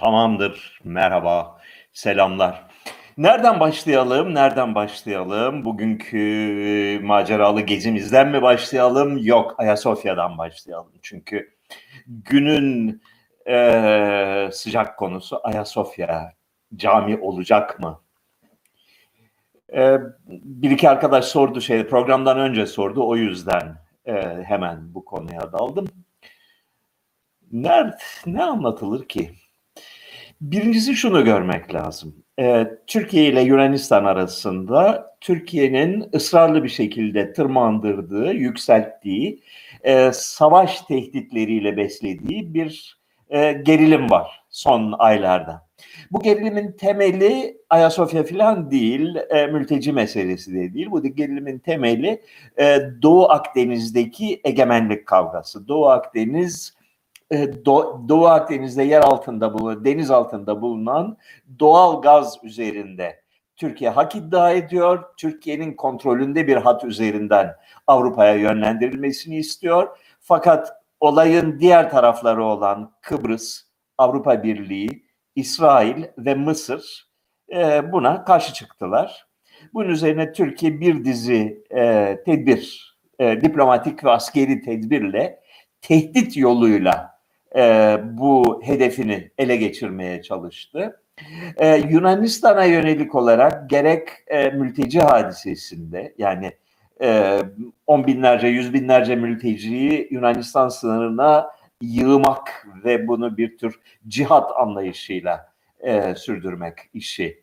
Tamamdır. Merhaba. Selamlar. Nereden başlayalım? Nereden başlayalım? Bugünkü maceralı gezimizden mi başlayalım? Yok, Ayasofya'dan başlayalım. Çünkü günün e, sıcak konusu Ayasofya cami olacak mı? E, bir iki arkadaş sordu şey programdan önce sordu. O yüzden e, hemen bu konuya daldım. Nerede, ne anlatılır ki? Birincisi şunu görmek lazım. Ee, Türkiye ile Yunanistan arasında Türkiye'nin ısrarlı bir şekilde tırmandırdığı, yükselttiği, e, savaş tehditleriyle beslediği bir e, gerilim var son aylarda. Bu gerilimin temeli Ayasofya falan değil, e, mülteci meselesi de değil. Bu gerilimin temeli Doğu Akdeniz'deki egemenlik kavgası. Doğu Akdeniz e, Doğu Akdeniz'de yer altında bulunan, deniz altında bulunan doğal gaz üzerinde Türkiye hak iddia ediyor. Türkiye'nin kontrolünde bir hat üzerinden Avrupa'ya yönlendirilmesini istiyor. Fakat olayın diğer tarafları olan Kıbrıs, Avrupa Birliği, İsrail ve Mısır e, buna karşı çıktılar. Bunun üzerine Türkiye bir dizi e, tedbir, e, diplomatik ve askeri tedbirle tehdit yoluyla e, bu hedefini ele geçirmeye çalıştı. E, Yunanistan'a yönelik olarak gerek e, mülteci hadisesinde yani e, on binlerce, yüz binlerce mülteciyi Yunanistan sınırına yığmak ve bunu bir tür cihat anlayışıyla e, sürdürmek işi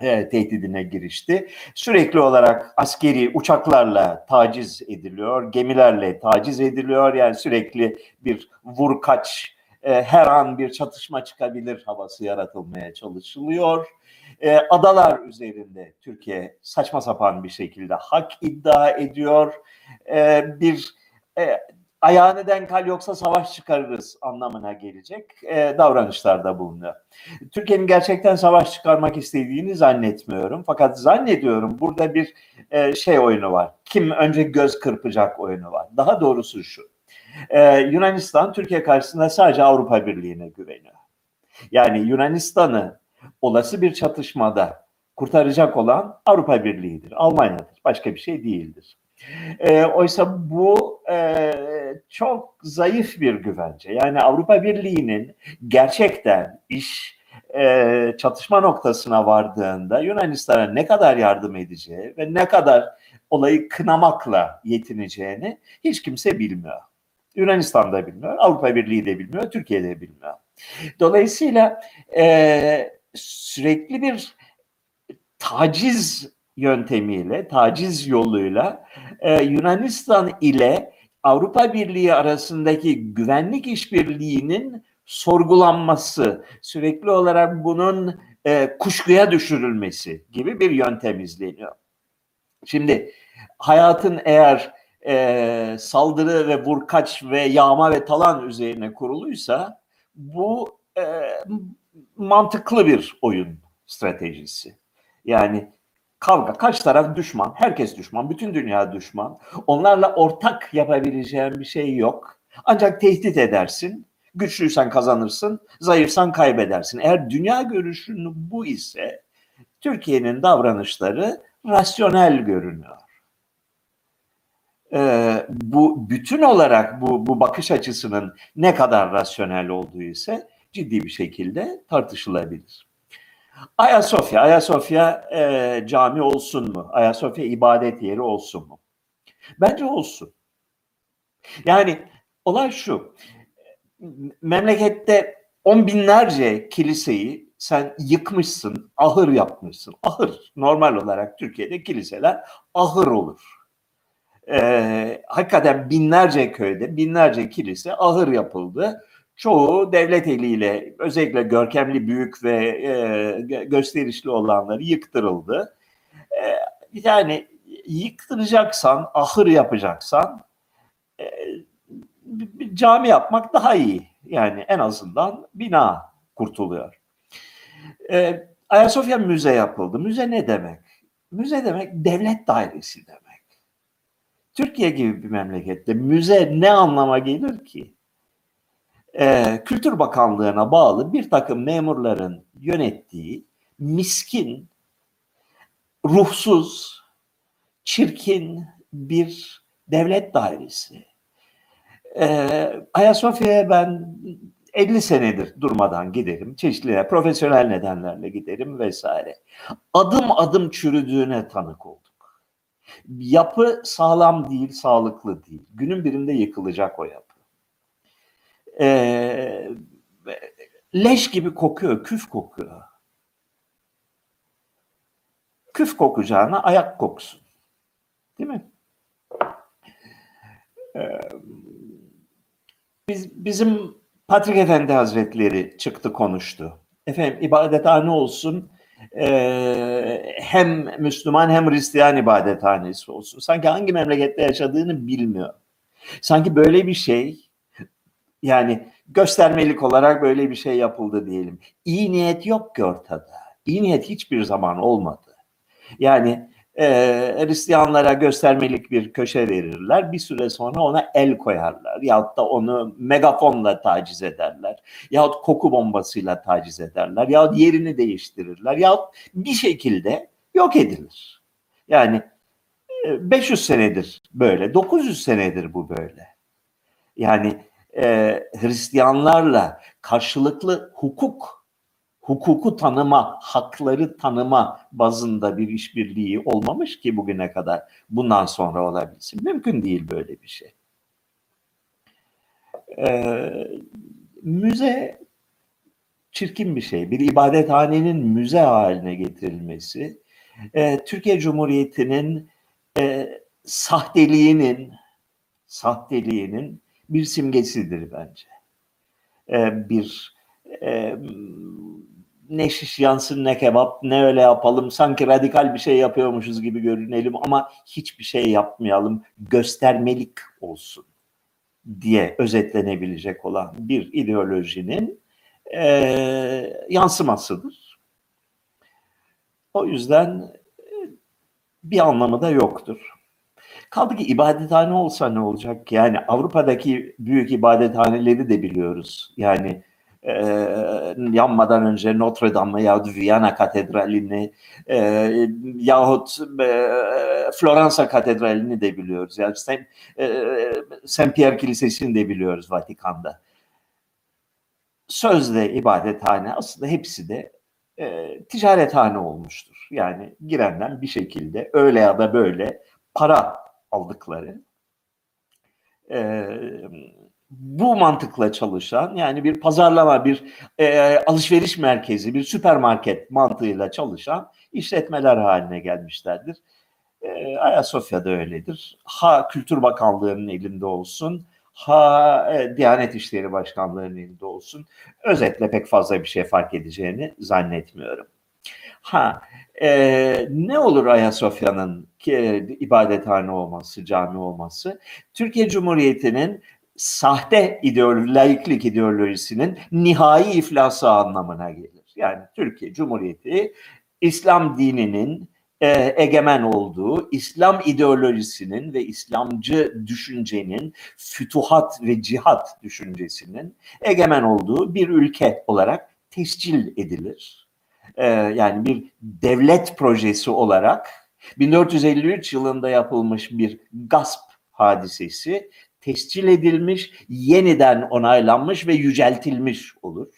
e, tehdidine girişti. Sürekli olarak askeri uçaklarla taciz ediliyor, gemilerle taciz ediliyor. Yani sürekli bir vur kaç, e, her an bir çatışma çıkabilir havası yaratılmaya çalışılıyor. E, adalar üzerinde Türkiye saçma sapan bir şekilde hak iddia ediyor. E, bir e, ayağını denk al yoksa savaş çıkarırız anlamına gelecek e, davranışlarda bulunuyor. Türkiye'nin gerçekten savaş çıkarmak istediğini zannetmiyorum. Fakat zannediyorum burada bir e, şey oyunu var. Kim önce göz kırpacak oyunu var. Daha doğrusu şu. E, Yunanistan Türkiye karşısında sadece Avrupa Birliği'ne güveniyor. Yani Yunanistan'ı olası bir çatışmada kurtaracak olan Avrupa Birliği'dir, Almanya'dır. Başka bir şey değildir. E, oysa bu e, çok zayıf bir güvence. Yani Avrupa Birliği'nin gerçekten iş e, çatışma noktasına vardığında Yunanistan'a ne kadar yardım edeceği ve ne kadar olayı kınamakla yetineceğini hiç kimse bilmiyor. Yunanistan da bilmiyor, Avrupa Birliği de bilmiyor, Türkiye de bilmiyor. Dolayısıyla e, sürekli bir taciz yöntemiyle, taciz yoluyla e, Yunanistan ile Avrupa Birliği arasındaki güvenlik işbirliğinin sorgulanması, sürekli olarak bunun e, kuşkuya düşürülmesi gibi bir yöntem izleniyor. Şimdi hayatın eğer e, saldırı ve vurkaç ve yağma ve talan üzerine kuruluysa bu e, mantıklı bir oyun stratejisi. Yani kavga. Kaç taraf düşman? Herkes düşman. Bütün dünya düşman. Onlarla ortak yapabileceğin bir şey yok. Ancak tehdit edersin. Güçlüysen kazanırsın, zayıfsan kaybedersin. Eğer dünya görüşün bu ise Türkiye'nin davranışları rasyonel görünüyor. Ee, bu bütün olarak bu, bu bakış açısının ne kadar rasyonel olduğu ise ciddi bir şekilde tartışılabilir. Ayasofya, Ayasofya e, cami olsun mu? Ayasofya ibadet yeri olsun mu? Bence olsun. Yani olay şu. Memlekette on binlerce kiliseyi sen yıkmışsın, ahır yapmışsın. Ahır normal olarak Türkiye'de kiliseler ahır olur. Ee, hakikaten binlerce köyde binlerce kilise ahır yapıldı çoğu devlet eliyle özellikle görkemli, büyük ve e, gösterişli olanları yıktırıldı. E, yani yıktıracaksan, ahır yapacaksan e, bir cami yapmak daha iyi. Yani en azından bina kurtuluyor. E, Ayasofya müze yapıldı. Müze ne demek? Müze demek devlet dairesi demek. Türkiye gibi bir memlekette müze ne anlama gelir ki? E, Kültür Bakanlığı'na bağlı bir takım memurların yönettiği miskin, ruhsuz, çirkin bir devlet dairesi. Ee, Ayasofya'ya ben 50 senedir durmadan giderim. Çeşitli profesyonel nedenlerle giderim vesaire. Adım adım çürüdüğüne tanık olduk. Yapı sağlam değil, sağlıklı değil. Günün birinde yıkılacak o yapı. Ee, leş gibi kokuyor, küf kokuyor. Küf kokacağına ayak koksun. Değil mi? Ee, biz, bizim Patrik Efendi Hazretleri çıktı konuştu. Efendim ibadethane olsun e, hem Müslüman hem Hristiyan ibadethanesi olsun. Sanki hangi memlekette yaşadığını bilmiyor. Sanki böyle bir şey yani göstermelik olarak böyle bir şey yapıldı diyelim. İyi niyet yok ki ortada. İyi niyet hiçbir zaman olmadı. Yani e, Hristiyanlara göstermelik bir köşe verirler. Bir süre sonra ona el koyarlar. Yahut da onu megafonla taciz ederler. Yahut koku bombasıyla taciz ederler. Yahut yerini değiştirirler. Yahut bir şekilde yok edilir. Yani 500 senedir böyle. 900 senedir bu böyle. Yani e, Hristiyanlarla karşılıklı hukuk hukuku tanıma, hakları tanıma bazında bir işbirliği olmamış ki bugüne kadar bundan sonra olabilsin. Mümkün değil böyle bir şey. Ee, müze çirkin bir şey. Bir ibadethanenin müze haline getirilmesi, e, Türkiye Cumhuriyeti'nin e, sahteliğinin sahteliğinin bir simgesidir bence. E, bir e, ne şiş yansın ne kebap ne öyle yapalım sanki radikal bir şey yapıyormuşuz gibi görünelim ama hiçbir şey yapmayalım göstermelik olsun diye özetlenebilecek olan bir ideolojinin e, yansımasıdır. O yüzden e, bir anlamı da yoktur. Kaldı ki ibadethane olsa ne olacak? Yani Avrupa'daki büyük ibadethaneleri de biliyoruz. Yani e, yanmadan önce Notre Dame'ı yahut Viyana Katedrali'ni e, yahut e, Floransa Katedrali'ni de biliyoruz. Yani Saint, e, Saint Pierre Kilisesi'ni de biliyoruz Vatikan'da. Sözde ibadethane aslında hepsi de e, ticarethane olmuştur. Yani girenden bir şekilde öyle ya da böyle para aldıkları e, bu mantıkla çalışan yani bir pazarlama, bir e, alışveriş merkezi, bir süpermarket mantığıyla çalışan işletmeler haline gelmişlerdir. E, Ayasofya'da öyledir. Ha Kültür Bakanlığı'nın elinde olsun, ha e, Diyanet İşleri Başkanlığı'nın elinde olsun. Özetle pek fazla bir şey fark edeceğini zannetmiyorum. Ha e, ne olur Ayasofya'nın e, ibadethane olması, cami olması? Türkiye Cumhuriyeti'nin sahte ideoloji, laiklik ideolojisinin nihai iflası anlamına gelir. Yani Türkiye Cumhuriyeti İslam dininin e, egemen olduğu, İslam ideolojisinin ve İslamcı düşüncenin, fütuhat ve cihat düşüncesinin egemen olduğu bir ülke olarak tescil edilir. E, yani bir devlet projesi olarak 1453 yılında yapılmış bir gasp hadisesi tescil edilmiş, yeniden onaylanmış ve yüceltilmiş olur.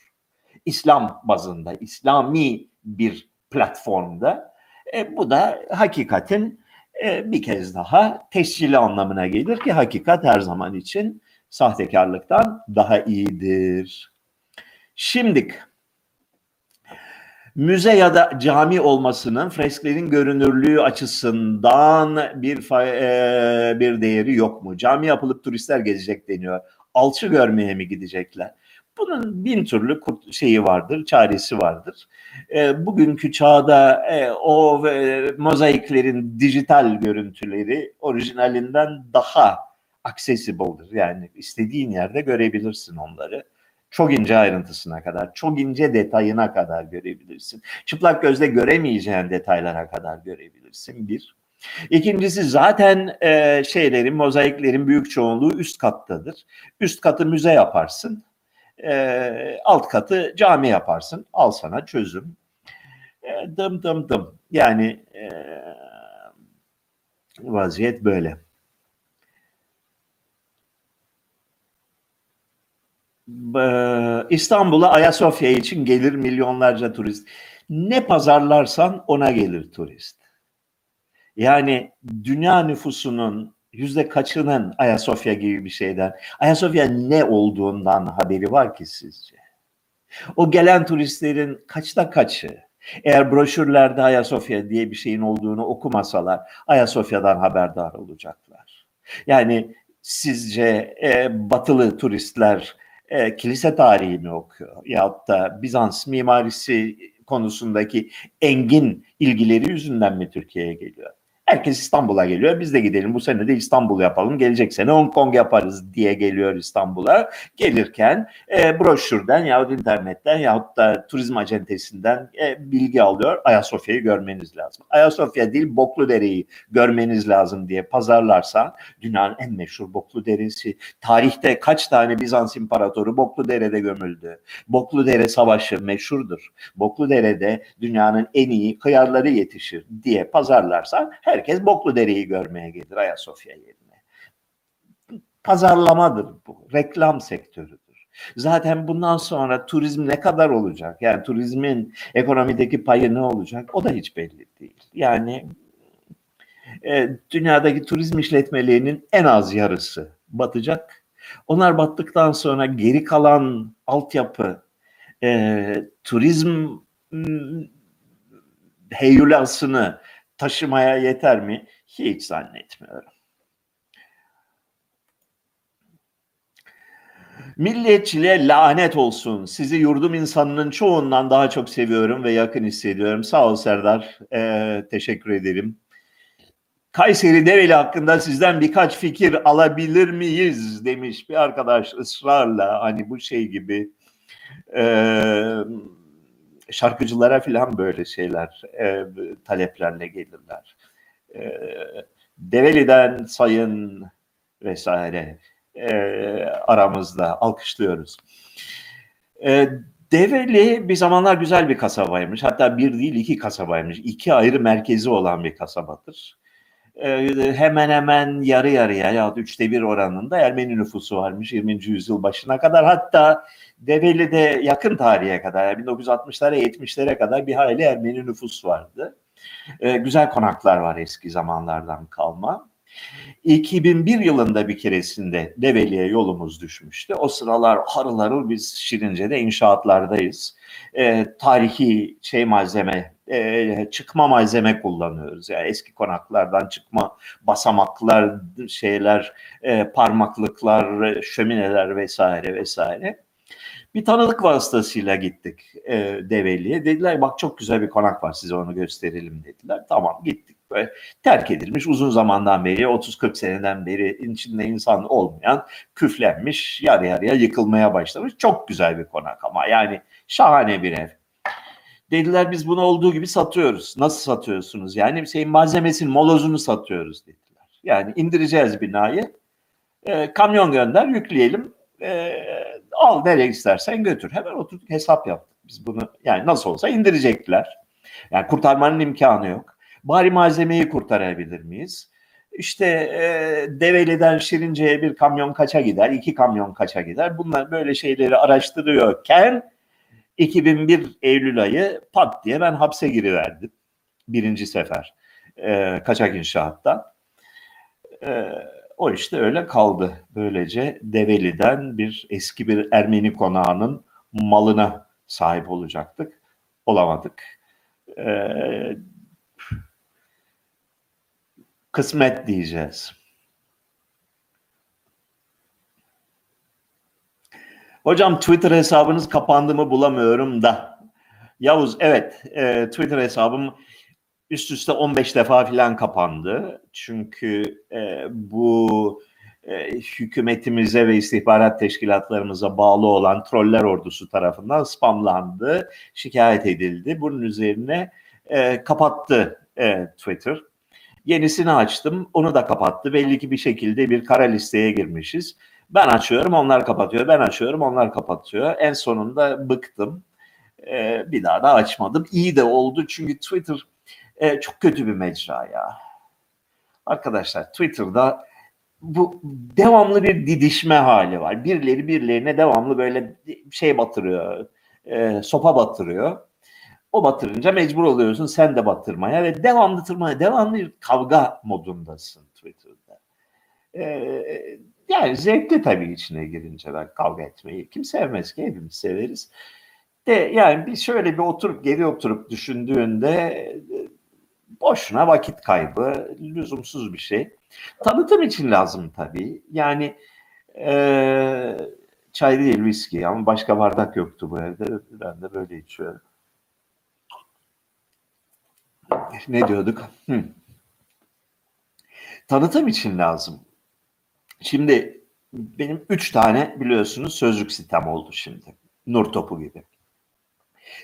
İslam bazında, İslami bir platformda. E, bu da hakikatin e, bir kez daha tescili anlamına gelir ki hakikat her zaman için sahtekarlıktan daha iyidir. Şimdik müze ya da cami olmasının fresklerin görünürlüğü açısından bir e, bir değeri yok mu? Cami yapılıp turistler gezecek deniyor. Alçı görmeye mi gidecekler? Bunun bin türlü şeyi vardır, çaresi vardır. E, bugünkü çağda e, o e, mozaiklerin dijital görüntüleri orijinalinden daha accessible'dır. Yani istediğin yerde görebilirsin onları çok ince ayrıntısına kadar, çok ince detayına kadar görebilirsin. Çıplak gözle göremeyeceğin detaylara kadar görebilirsin bir. İkincisi zaten e, şeylerin, mozaiklerin büyük çoğunluğu üst kattadır. Üst katı müze yaparsın. E, alt katı cami yaparsın. Al sana çözüm. E, dım dım dım. Yani e, vaziyet böyle. İstanbul'a Ayasofya için gelir milyonlarca turist. Ne pazarlarsan ona gelir turist. Yani dünya nüfusunun yüzde kaçının Ayasofya gibi bir şeyden, Ayasofya ne olduğundan haberi var ki sizce? O gelen turistlerin kaçta kaçı? Eğer broşürlerde Ayasofya diye bir şeyin olduğunu okumasalar Ayasofya'dan haberdar olacaklar. Yani sizce e, batılı turistler e, kilise tarihi mi okuyor? Ya da Bizans mimarisi konusundaki engin ilgileri yüzünden mi Türkiye'ye geliyor? Herkes İstanbul'a geliyor. Biz de gidelim bu sene de İstanbul yapalım. Gelecek sene Hong Kong yaparız diye geliyor İstanbul'a. Gelirken e, broşürden yahut internetten yahut da turizm acentesinden e, bilgi alıyor. Ayasofya'yı görmeniz lazım. Ayasofya değil Bokludere'yi görmeniz lazım diye pazarlarsa dünyanın en meşhur Bokluderesi. Tarihte kaç tane Bizans imparatoru Bokludere'de gömüldü. Bokludere Savaşı meşhurdur. Bokludere'de dünyanın en iyi kıyarları yetişir diye pazarlarsa her herkes Bokludere'yi görmeye gelir Ayasofya yerine. Pazarlamadır bu. Reklam sektörüdür. Zaten bundan sonra turizm ne kadar olacak? Yani turizmin ekonomideki payı ne olacak? O da hiç belli değil. Yani e, dünyadaki turizm işletmelerinin en az yarısı batacak. Onlar battıktan sonra geri kalan altyapı e, turizm heyulasını taşımaya yeter mi? Hiç zannetmiyorum. Milliyetçiliğe lanet olsun. Sizi yurdum insanının çoğundan daha çok seviyorum ve yakın hissediyorum. Sağ ol Serdar. Ee, teşekkür ederim. Kayseri Develi hakkında sizden birkaç fikir alabilir miyiz demiş bir arkadaş ısrarla. Hani bu şey gibi. Ee, şarkıcılara filan böyle şeyler e, taleplerle gelirler. E, Develi'den sayın vesaire e, aramızda alkışlıyoruz. E, Develi bir zamanlar güzel bir kasabaymış. Hatta bir değil iki kasabaymış. İki ayrı merkezi olan bir kasabadır. E, hemen hemen yarı yarıya ya üçte bir oranında Ermeni nüfusu varmış 20. yüzyıl başına kadar. Hatta Develi'de yakın tarihe kadar yani 1960'lara 70'lere kadar bir hayli Ermeni nüfus vardı. E, güzel konaklar var eski zamanlardan kalma. 2001 yılında bir keresinde Develi'ye yolumuz düşmüştü. O sıralar harıl harıl biz Şirince'de inşaatlardayız. E, tarihi şey malzeme, e, çıkma malzeme kullanıyoruz. Yani eski konaklardan çıkma basamaklar, şeyler, e, parmaklıklar, şömineler vesaire vesaire. Bir tanıdık vasıtasıyla gittik e, Develi'ye. Dediler bak çok güzel bir konak var size onu gösterelim dediler. Tamam gittik. Böyle terk edilmiş uzun zamandan beri 30-40 seneden beri içinde insan olmayan küflenmiş yarı yarıya yıkılmaya başlamış. Çok güzel bir konak ama yani şahane bir ev. Dediler biz bunu olduğu gibi satıyoruz. Nasıl satıyorsunuz? Yani şeyin malzemesinin molozunu satıyoruz dediler. Yani indireceğiz binayı. E, kamyon gönder yükleyelim. E, al nereye istersen götür. Hemen oturduk hesap yaptık. Biz bunu yani nasıl olsa indirecekler. Yani kurtarmanın imkanı yok. Bari malzemeyi kurtarabilir miyiz? İşte e, Develi'den Şirince'ye bir kamyon kaça gider, iki kamyon kaça gider. Bunlar böyle şeyleri araştırıyorken 2001 Eylül ayı pat diye ben hapse giriverdim. Birinci sefer e, kaçak inşaatta. E, o işte öyle kaldı. Böylece Develi'den bir eski bir Ermeni konağının malına sahip olacaktık. Olamadık. Ee, kısmet diyeceğiz. Hocam Twitter hesabınız kapandı mı bulamıyorum da. Yavuz evet e, Twitter hesabım üst üste 15 defa filan kapandı. Çünkü e, bu e, hükümetimize ve istihbarat teşkilatlarımıza bağlı olan troller ordusu tarafından spamlandı, şikayet edildi. Bunun üzerine e, kapattı e, Twitter. Yenisini açtım, onu da kapattı. Belli ki bir şekilde bir kara listeye girmişiz. Ben açıyorum, onlar kapatıyor. Ben açıyorum, onlar kapatıyor. En sonunda bıktım. Ee, bir daha da açmadım. İyi de oldu çünkü Twitter e, çok kötü bir mecra ya. Arkadaşlar Twitter'da bu devamlı bir didişme hali var. Birileri birilerine devamlı böyle şey batırıyor, e, sopa batırıyor. O batırınca mecbur oluyorsun sen de batırmaya ve devamlı tırmaya, devamlı kavga modundasın Twitter'da. E, yani zevkli tabii içine girince ben kavga etmeyi. Kim sevmez ki hepimiz severiz. De yani bir şöyle bir oturup geri oturup düşündüğünde boşuna vakit kaybı, lüzumsuz bir şey. Tanıtım için lazım tabii. Yani e, çay değil viski ama başka bardak yoktu bu evde. Ben de böyle içiyorum. Ne diyorduk? Hı. Tanıtım için lazım. Şimdi benim üç tane biliyorsunuz sözlük sitem oldu şimdi. Nur topu gibi.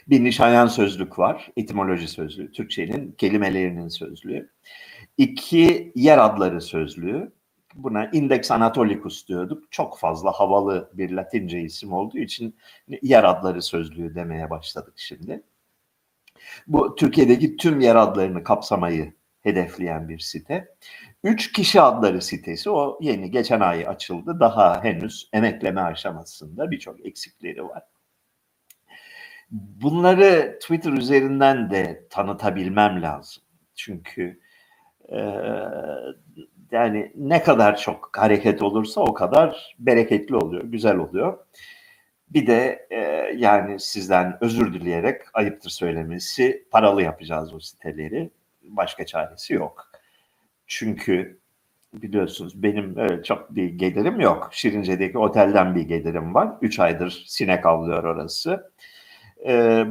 Bir Nişanyan sözlük var. Etimoloji sözlüğü. Türkçenin kelimelerinin sözlüğü. İki yer adları sözlüğü. Buna Index Anatolicus diyorduk. Çok fazla havalı bir Latince isim olduğu için yer adları sözlüğü demeye başladık şimdi. Bu Türkiye'deki tüm yer adlarını kapsamayı hedefleyen bir site. Üç kişi adları sitesi o yeni geçen ay açıldı. Daha henüz emekleme aşamasında birçok eksikleri var. Bunları Twitter üzerinden de tanıtabilmem lazım. Çünkü e, yani ne kadar çok hareket olursa o kadar bereketli oluyor, güzel oluyor. Bir de e, yani sizden özür dileyerek ayıptır söylemesi paralı yapacağız o siteleri. Başka çaresi yok. Çünkü biliyorsunuz benim öyle çok bir gelirim yok. Şirince'deki otelden bir gelirim var. Üç aydır sinek avlıyor orası. Ee,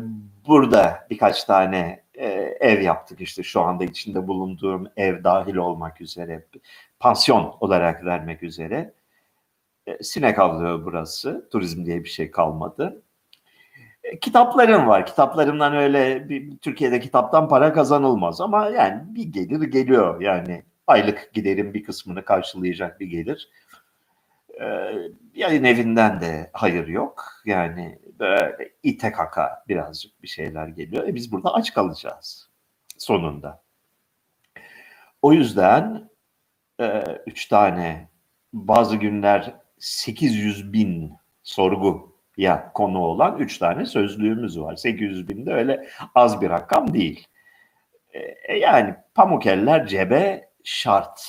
burada birkaç tane e, ev yaptık işte şu anda içinde bulunduğum ev dahil olmak üzere pansiyon olarak vermek üzere. E, sinek avlıyor burası. Turizm diye bir şey kalmadı. Kitaplarım var. Kitaplarımdan öyle bir, Türkiye'de kitaptan para kazanılmaz ama yani bir gelir geliyor yani aylık giderim bir kısmını karşılayacak bir gelir. Ee, yayın evinden de hayır yok. Yani böyle ite kaka birazcık bir şeyler geliyor. E biz burada aç kalacağız sonunda. O yüzden e, üç tane bazı günler 800 bin sorgu ya konu olan üç tane sözlüğümüz var. 800 bin de öyle az bir rakam değil. E, yani pamuk eller cebe şart.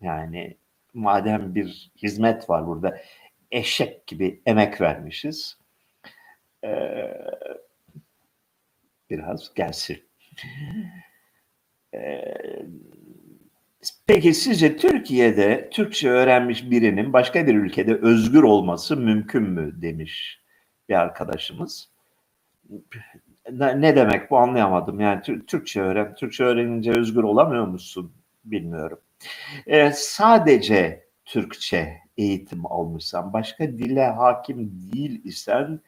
Yani madem bir hizmet var burada eşek gibi emek vermişiz. Ee, biraz gelsin. Ee, peki sizce Türkiye'de Türkçe öğrenmiş birinin başka bir ülkede özgür olması mümkün mü demiş bir arkadaşımız. Ne demek bu anlayamadım. Yani Türkçe öğren, Türkçe öğrenince özgür olamıyor musun bilmiyorum. Ee, sadece Türkçe eğitim almışsan, başka dile hakim değil isen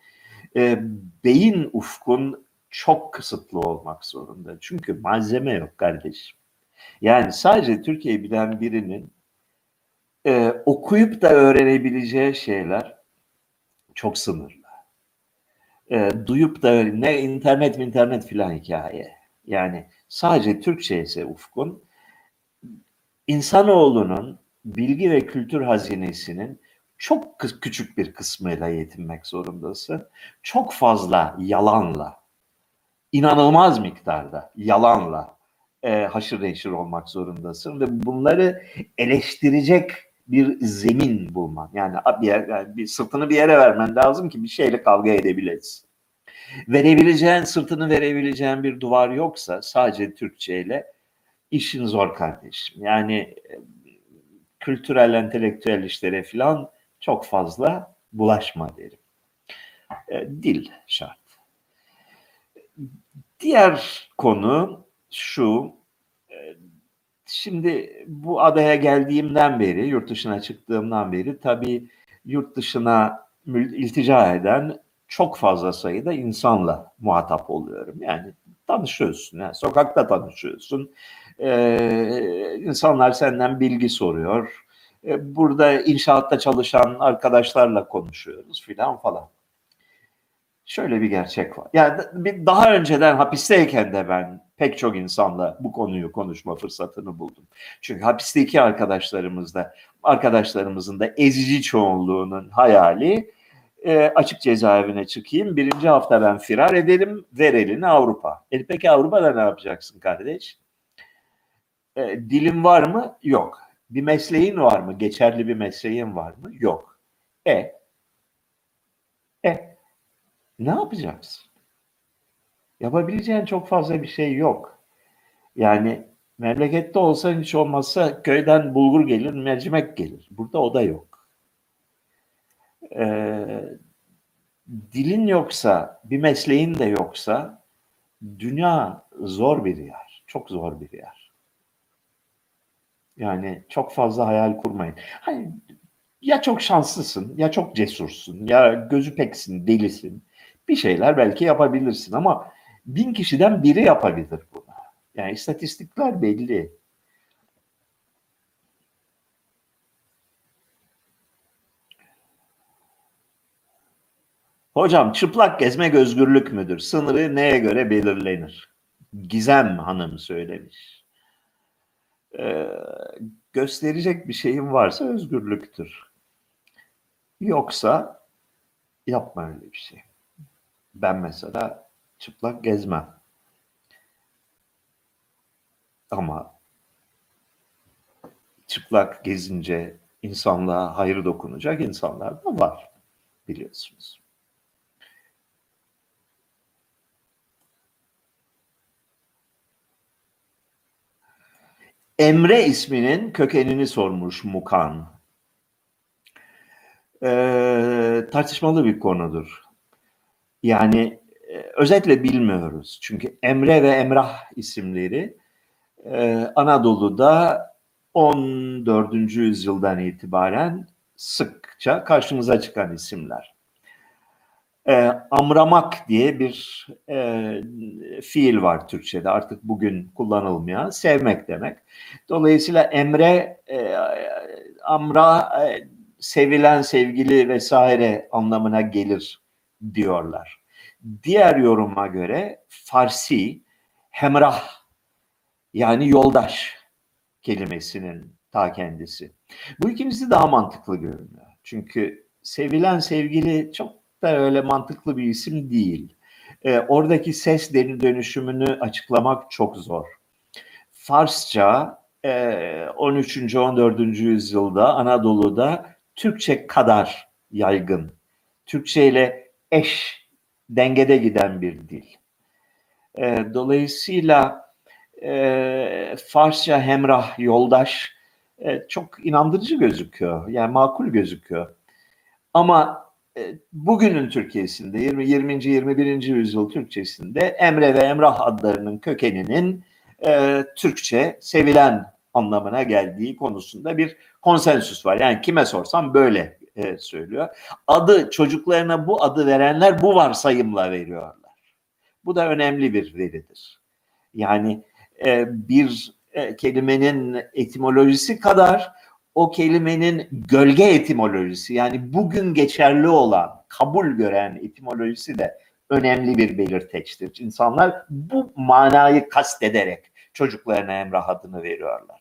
e, beyin ufkun çok kısıtlı olmak zorunda. Çünkü malzeme yok kardeşim. Yani sadece Türkiye'yi bilen birinin e, okuyup da öğrenebileceği şeyler çok sınırlı. E, duyup da ne internet mi internet filan hikaye. Yani sadece Türkçe ise ufkun insanoğlunun bilgi ve kültür hazinesinin çok küçük bir kısmıyla yetinmek zorundasın. Çok fazla yalanla, inanılmaz miktarda yalanla e, haşır neşir olmak zorundasın ve bunları eleştirecek bir zemin bulman. Yani bir, yer, yani bir sırtını bir yere vermen lazım ki bir şeyle kavga edebilesin. Verebileceğin, sırtını verebileceğin bir duvar yoksa sadece Türkçe ile işin zor kardeşim. Yani e, kültürel, entelektüel işlere falan çok fazla bulaşma derim. E, dil şart. Diğer konu şu, e, şimdi bu adaya geldiğimden beri, yurt dışına çıktığımdan beri tabii yurt dışına iltica eden çok fazla sayıda insanla muhatap oluyorum. Yani tanışıyorsun, yani sokakta tanışıyorsun. Ee, insanlar senden bilgi soruyor. E, burada inşaatta çalışan arkadaşlarla konuşuyoruz filan falan. Şöyle bir gerçek var. Yani daha önceden hapisteyken de ben pek çok insanla bu konuyu konuşma fırsatını buldum. Çünkü hapisteki arkadaşlarımız da arkadaşlarımızın da ezici çoğunluğunun hayali e, açık cezaevine çıkayım. Birinci hafta ben firar edelim, ver elini Avrupa. E, peki Avrupa'da ne yapacaksın kardeş? E, dilin var mı? Yok. Bir mesleğin var mı? Geçerli bir mesleğin var mı? Yok. E e ne yapacaksın? Yapabileceğin çok fazla bir şey yok. Yani memlekette olsa hiç olmazsa köyden bulgur gelir, mercimek gelir. Burada o da yok. Ee, dilin yoksa, bir mesleğin de yoksa dünya zor bir yer. Çok zor bir yer. Yani çok fazla hayal kurmayın. Hani ya çok şanslısın, ya çok cesursun, ya gözü peksin, delisin. Bir şeyler belki yapabilirsin ama bin kişiden biri yapabilir bunu. Yani istatistikler belli. Hocam çıplak gezmek özgürlük müdür? Sınırı neye göre belirlenir? Gizem Hanım söylemiş. Ee, gösterecek bir şeyin varsa özgürlüktür. Yoksa yapma öyle bir şey. Ben mesela çıplak gezmem. Ama çıplak gezince insanlığa hayır dokunacak insanlar da var biliyorsunuz. Emre isminin kökenini sormuş Mukan. Ee, tartışmalı bir konudur. Yani özetle bilmiyoruz. Çünkü Emre ve Emrah isimleri e, Anadolu'da 14. yüzyıldan itibaren sıkça karşımıza çıkan isimler. E, amramak diye bir e, fiil var Türkçe'de artık bugün kullanılmayan sevmek demek. Dolayısıyla emre, e, amra, e, sevilen, sevgili vesaire anlamına gelir diyorlar. Diğer yoruma göre Farsi hemrah yani yoldaş kelimesinin ta kendisi. Bu ikincisi daha mantıklı görünüyor. Çünkü sevilen sevgili çok da öyle mantıklı bir isim değil. E, oradaki ses deri dönüşümünü açıklamak çok zor. Farsça e, 13. 14. yüzyılda Anadolu'da Türkçe kadar yaygın. Türkçe ile eş dengede giden bir dil. E, dolayısıyla e, Farsça hemrah, yoldaş e, çok inandırıcı gözüküyor. Yani makul gözüküyor. Ama e, bugünün Türkiye'sinde 20. 20. 21. yüzyıl Türkçesinde Emre ve Emrah adlarının kökeninin e, Türkçe sevilen anlamına geldiği konusunda bir konsensüs var. Yani kime sorsam böyle e, söylüyor. Adı çocuklarına bu adı verenler bu varsayımla veriyorlar. Bu da önemli bir veridir. Yani e, bir e, kelimenin etimolojisi kadar o kelimenin gölge etimolojisi yani bugün geçerli olan, kabul gören etimolojisi de önemli bir belirteçtir. İnsanlar bu manayı kastederek çocuklarına Emrah adını veriyorlar.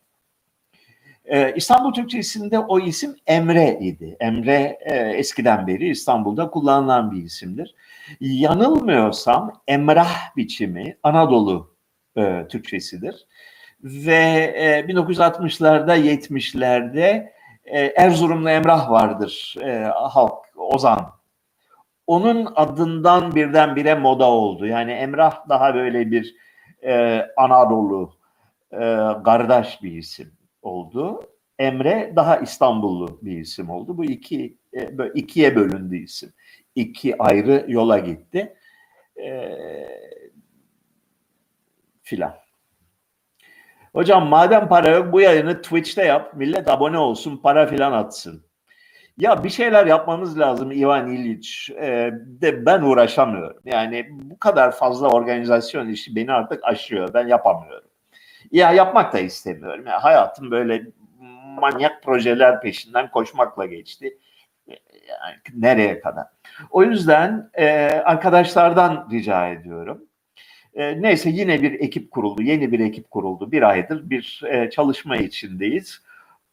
Ee, İstanbul Türkçesinde o isim Emre idi. Emre e, eskiden beri İstanbul'da kullanılan bir isimdir. Yanılmıyorsam Emrah biçimi Anadolu e, Türkçesidir. Ve e, 1960'larda 70'lerde e, Erzurumlu Emrah vardır e, halk Ozan. Onun adından birdenbire moda oldu. Yani Emrah daha böyle bir e, Anadolu e, kardeş bir isim oldu. Emre daha İstanbullu bir isim oldu. Bu iki e, ikiye bölündü isim. İki ayrı yola gitti. E, filan. Hocam madem para yok bu yayını Twitch'te yap. Millet abone olsun para filan atsın. Ya bir şeyler yapmamız lazım Ivan İliç. Ee, de ben uğraşamıyorum. Yani bu kadar fazla organizasyon işi beni artık aşıyor. Ben yapamıyorum. Ya yapmak da istemiyorum. Yani hayatım böyle manyak projeler peşinden koşmakla geçti. Yani nereye kadar? O yüzden e, arkadaşlardan rica ediyorum. E, neyse yine bir ekip kuruldu, yeni bir ekip kuruldu. Bir aydır bir e, çalışma içindeyiz.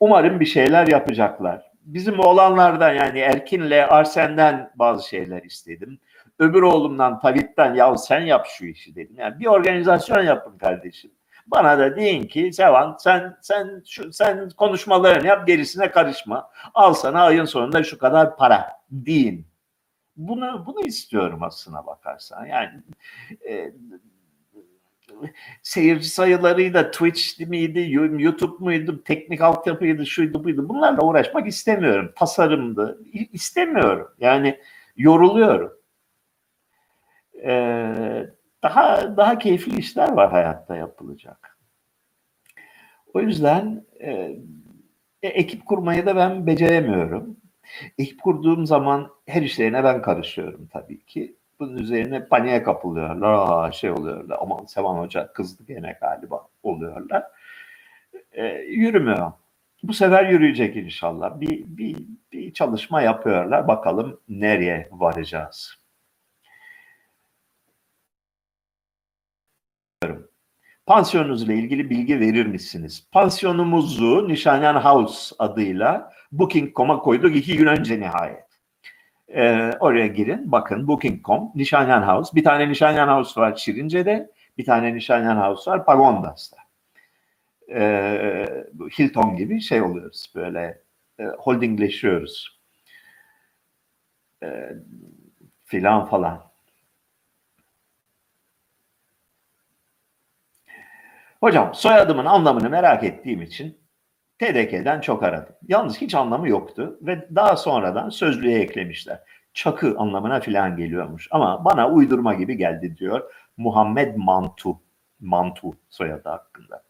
Umarım bir şeyler yapacaklar. Bizim oğlanlardan yani Erkin'le Arsen'den bazı şeyler istedim. Öbür oğlumdan Tavit'ten ya sen yap şu işi dedim. Yani bir organizasyon yapın kardeşim. Bana da deyin ki Sevan sen sen şu, sen konuşmalarını yap gerisine karışma. Al sana ayın sonunda şu kadar para deyin. Bunu bunu istiyorum aslına bakarsan. Yani e, seyirci sayılarıyla Twitch miydi, YouTube muydu, teknik altyapıydı, şuydu buydu. Bunlarla uğraşmak istemiyorum. Tasarımdı. istemiyorum. Yani yoruluyorum. Ee, daha daha keyifli işler var hayatta yapılacak. O yüzden e, e, ekip kurmayı da ben beceremiyorum. Ekip kurduğum zaman her işlerine ben karışıyorum tabii ki. Bunun üzerine paniğe kapılıyorlar. Aa, şey oluyorlar. Aman Sevan Hoca kızdı gene galiba oluyorlar. E, yürümüyor. Bu sefer yürüyecek inşallah. Bir, bir, bir çalışma yapıyorlar. Bakalım nereye varacağız. Pansiyonunuzla ilgili bilgi verir misiniz? Pansiyonumuzu Nişanyan House adıyla Booking.com'a koyduk iki gün önce nihayet. Ee, oraya girin bakın Booking.com Nişanyan House. Bir tane Nişanyan House var Şirince'de. Bir tane Nişanyan House var Pagondas'ta. Ee, Hilton gibi şey oluyoruz böyle e, holdingleşiyoruz. Ee, filan falan. Hocam soyadımın anlamını merak ettiğim için TDK'den çok aradım. Yalnız hiç anlamı yoktu ve daha sonradan sözlüğe eklemişler. Çakı anlamına filan geliyormuş ama bana uydurma gibi geldi diyor Muhammed Mantu. Mantu soyadı hakkında.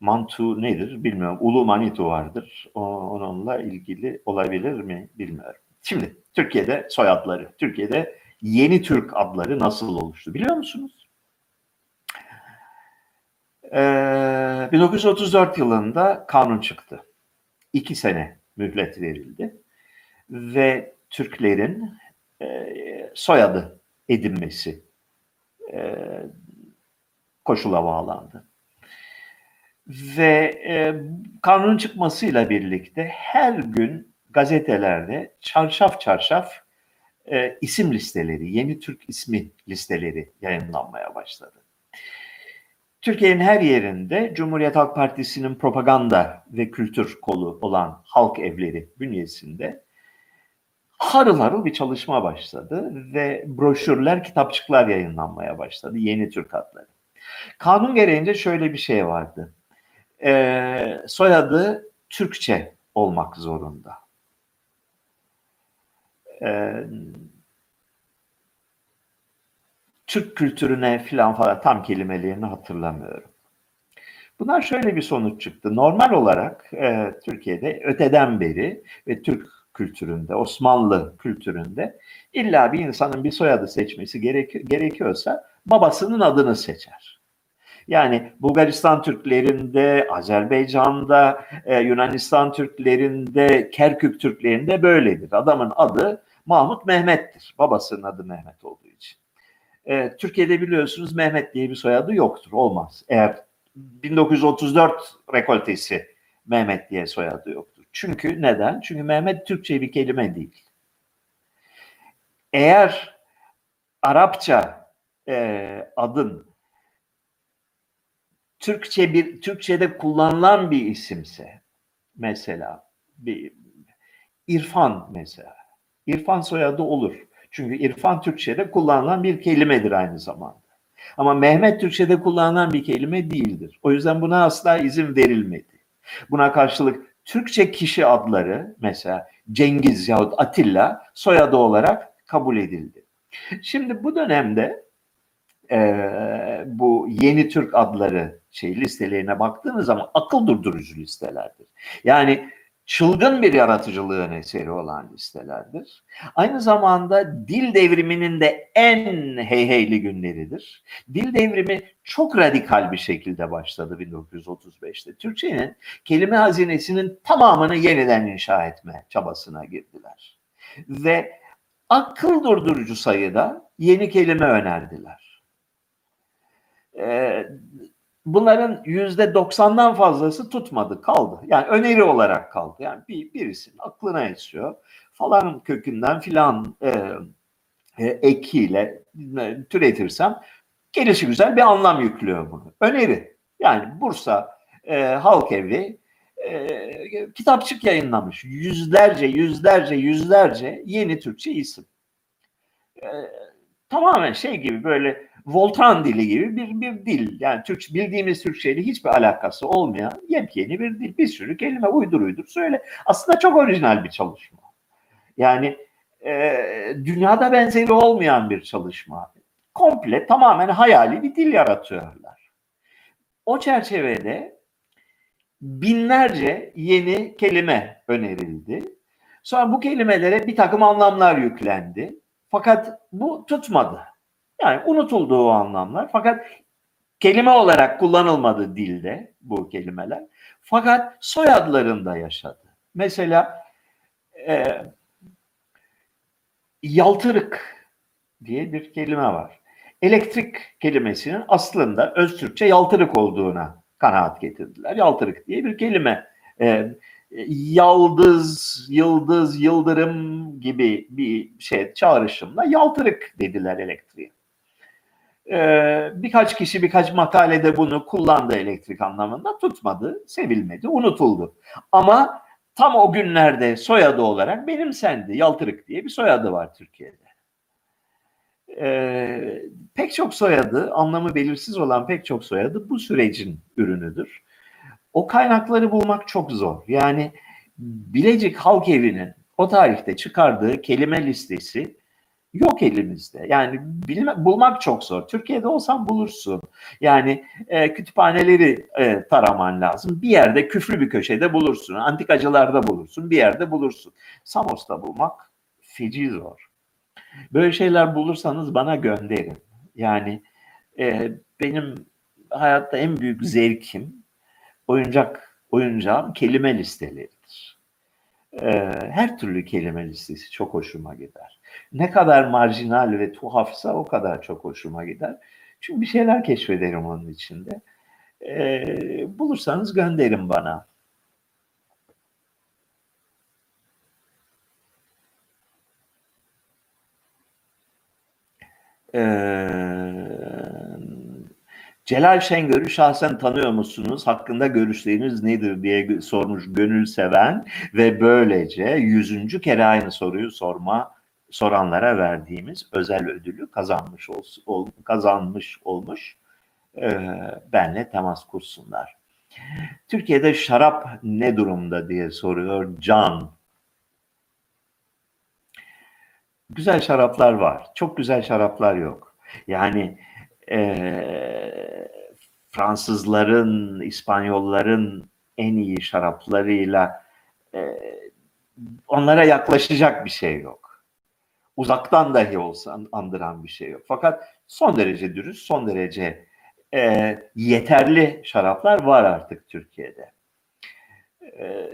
Mantu nedir bilmiyorum. Ulu Manitu vardır. Onunla ilgili olabilir mi bilmiyorum. Şimdi Türkiye'de soyadları, Türkiye'de yeni Türk adları nasıl oluştu biliyor musunuz? 1934 yılında kanun çıktı. İki sene mühlet verildi ve Türklerin e, soyadı edinmesi e, koşula bağlandı. Ve e, kanunun çıkmasıyla birlikte her gün gazetelerde çarşaf çarşaf e, isim listeleri, yeni Türk ismi listeleri yayınlanmaya başladı. Türkiye'nin her yerinde Cumhuriyet Halk Partisi'nin propaganda ve kültür kolu olan halk evleri bünyesinde harıl harıl bir çalışma başladı ve broşürler, kitapçıklar yayınlanmaya başladı. Yeni Türk adları. Kanun gereğince şöyle bir şey vardı. Ee, soyadı Türkçe olmak zorunda. Ee, Türk kültürüne filan falan tam kelimelerini hatırlamıyorum. Bunlar şöyle bir sonuç çıktı. Normal olarak e, Türkiye'de öteden beri ve Türk kültüründe, Osmanlı kültüründe illa bir insanın bir soyadı seçmesi gerek, gerekiyorsa babasının adını seçer. Yani Bulgaristan Türklerinde, Azerbaycan'da, e, Yunanistan Türklerinde, Kerkük Türklerinde böyledir. Adamın adı Mahmut Mehmet'tir. Babasının adı Mehmet olduğu için. E, Türkiye'de biliyorsunuz Mehmet diye bir soyadı yoktur. Olmaz. Eğer 1934 rekoltesi Mehmet diye soyadı yoktur. Çünkü neden? Çünkü Mehmet Türkçe bir kelime değil. Eğer Arapça e, adın Türkçe bir Türkçe'de kullanılan bir isimse mesela bir İrfan mesela. İrfan soyadı olur. Çünkü irfan Türkçe'de kullanılan bir kelimedir aynı zamanda. Ama Mehmet Türkçe'de kullanılan bir kelime değildir. O yüzden buna asla izin verilmedi. Buna karşılık Türkçe kişi adları mesela Cengiz yahut Atilla soyadı olarak kabul edildi. Şimdi bu dönemde e, bu yeni Türk adları şey listelerine baktığınız zaman akıl durdurucu listelerdir. Yani çılgın bir yaratıcılığın eseri olan listelerdir. Aynı zamanda dil devriminin de en heyheyli günleridir. Dil devrimi çok radikal bir şekilde başladı 1935'te. Türkçenin kelime hazinesinin tamamını yeniden inşa etme çabasına girdiler. Ve akıl durdurucu sayıda yeni kelime önerdiler. Ee, bunların yüzde doksandan fazlası tutmadı, kaldı. Yani öneri olarak kaldı. Yani bir, birisinin aklına esiyor. Falan kökünden filan e, e, ekiyle e, türetirsem gelişi güzel bir anlam yüklüyor bunu. Öneri. Yani Bursa e, Halk Evi e, kitapçık yayınlamış. Yüzlerce, yüzlerce, yüzlerce yeni Türkçe isim. E, tamamen şey gibi böyle Voltran dili gibi bir, bir dil. Yani Türk, bildiğimiz Türkçeyle hiçbir alakası olmayan yepyeni bir dil. Bir sürü kelime uydur uydur söyle. Aslında çok orijinal bir çalışma. Yani e, dünyada benzeri olmayan bir çalışma. Komple tamamen hayali bir dil yaratıyorlar. O çerçevede binlerce yeni kelime önerildi. Sonra bu kelimelere bir takım anlamlar yüklendi. Fakat bu tutmadı. Yani unutuldu o anlamlar. Fakat kelime olarak kullanılmadı dilde bu kelimeler. Fakat soyadlarında yaşadı. Mesela e, yaltırık diye bir kelime var. Elektrik kelimesinin aslında öz Türkçe yaltırık olduğuna kanaat getirdiler. Yaltırık diye bir kelime. E, yaldız, yıldız, yıldırım gibi bir şey çağrışımla yaltırık dediler elektriğe. Ee, birkaç kişi birkaç makalede bunu kullandı elektrik anlamında tutmadı, sevilmedi, unutuldu. Ama tam o günlerde soyadı olarak benimsendi. Yaltırık diye bir soyadı var Türkiye'de. Ee, pek çok soyadı, anlamı belirsiz olan pek çok soyadı bu sürecin ürünüdür. O kaynakları bulmak çok zor. Yani Bilecik Halk Evi'nin o tarihte çıkardığı kelime listesi yok elimizde. Yani bilme, bulmak çok zor. Türkiye'de olsan bulursun. Yani e, kütüphaneleri e, taraman lazım. Bir yerde küflü bir köşede bulursun. Antikacılarda bulursun. Bir yerde bulursun. Samos'ta bulmak feci zor. Böyle şeyler bulursanız bana gönderin. Yani e, benim hayatta en büyük zevkim oyuncak oyuncağım kelime listeleridir. E, her türlü kelime listesi çok hoşuma gider. Ne kadar marjinal ve tuhafsa o kadar çok hoşuma gider. Çünkü bir şeyler keşfederim onun içinde. E, bulursanız gönderin bana. Eee Celal Şengör'ü şahsen tanıyor musunuz? Hakkında görüşleriniz nedir diye sormuş gönül seven ve böylece yüzüncü kere aynı soruyu sorma soranlara verdiğimiz özel ödülü kazanmış ol, ol, kazanmış olmuş e, benle temas kursunlar. Türkiye'de şarap ne durumda diye soruyor Can. Güzel şaraplar var. Çok güzel şaraplar yok. Yani e, Fransızların, İspanyolların en iyi şaraplarıyla e, onlara yaklaşacak bir şey yok. Uzaktan dahi olsa andıran bir şey yok. Fakat son derece dürüst, son derece e, yeterli şaraplar var artık Türkiye'de. E,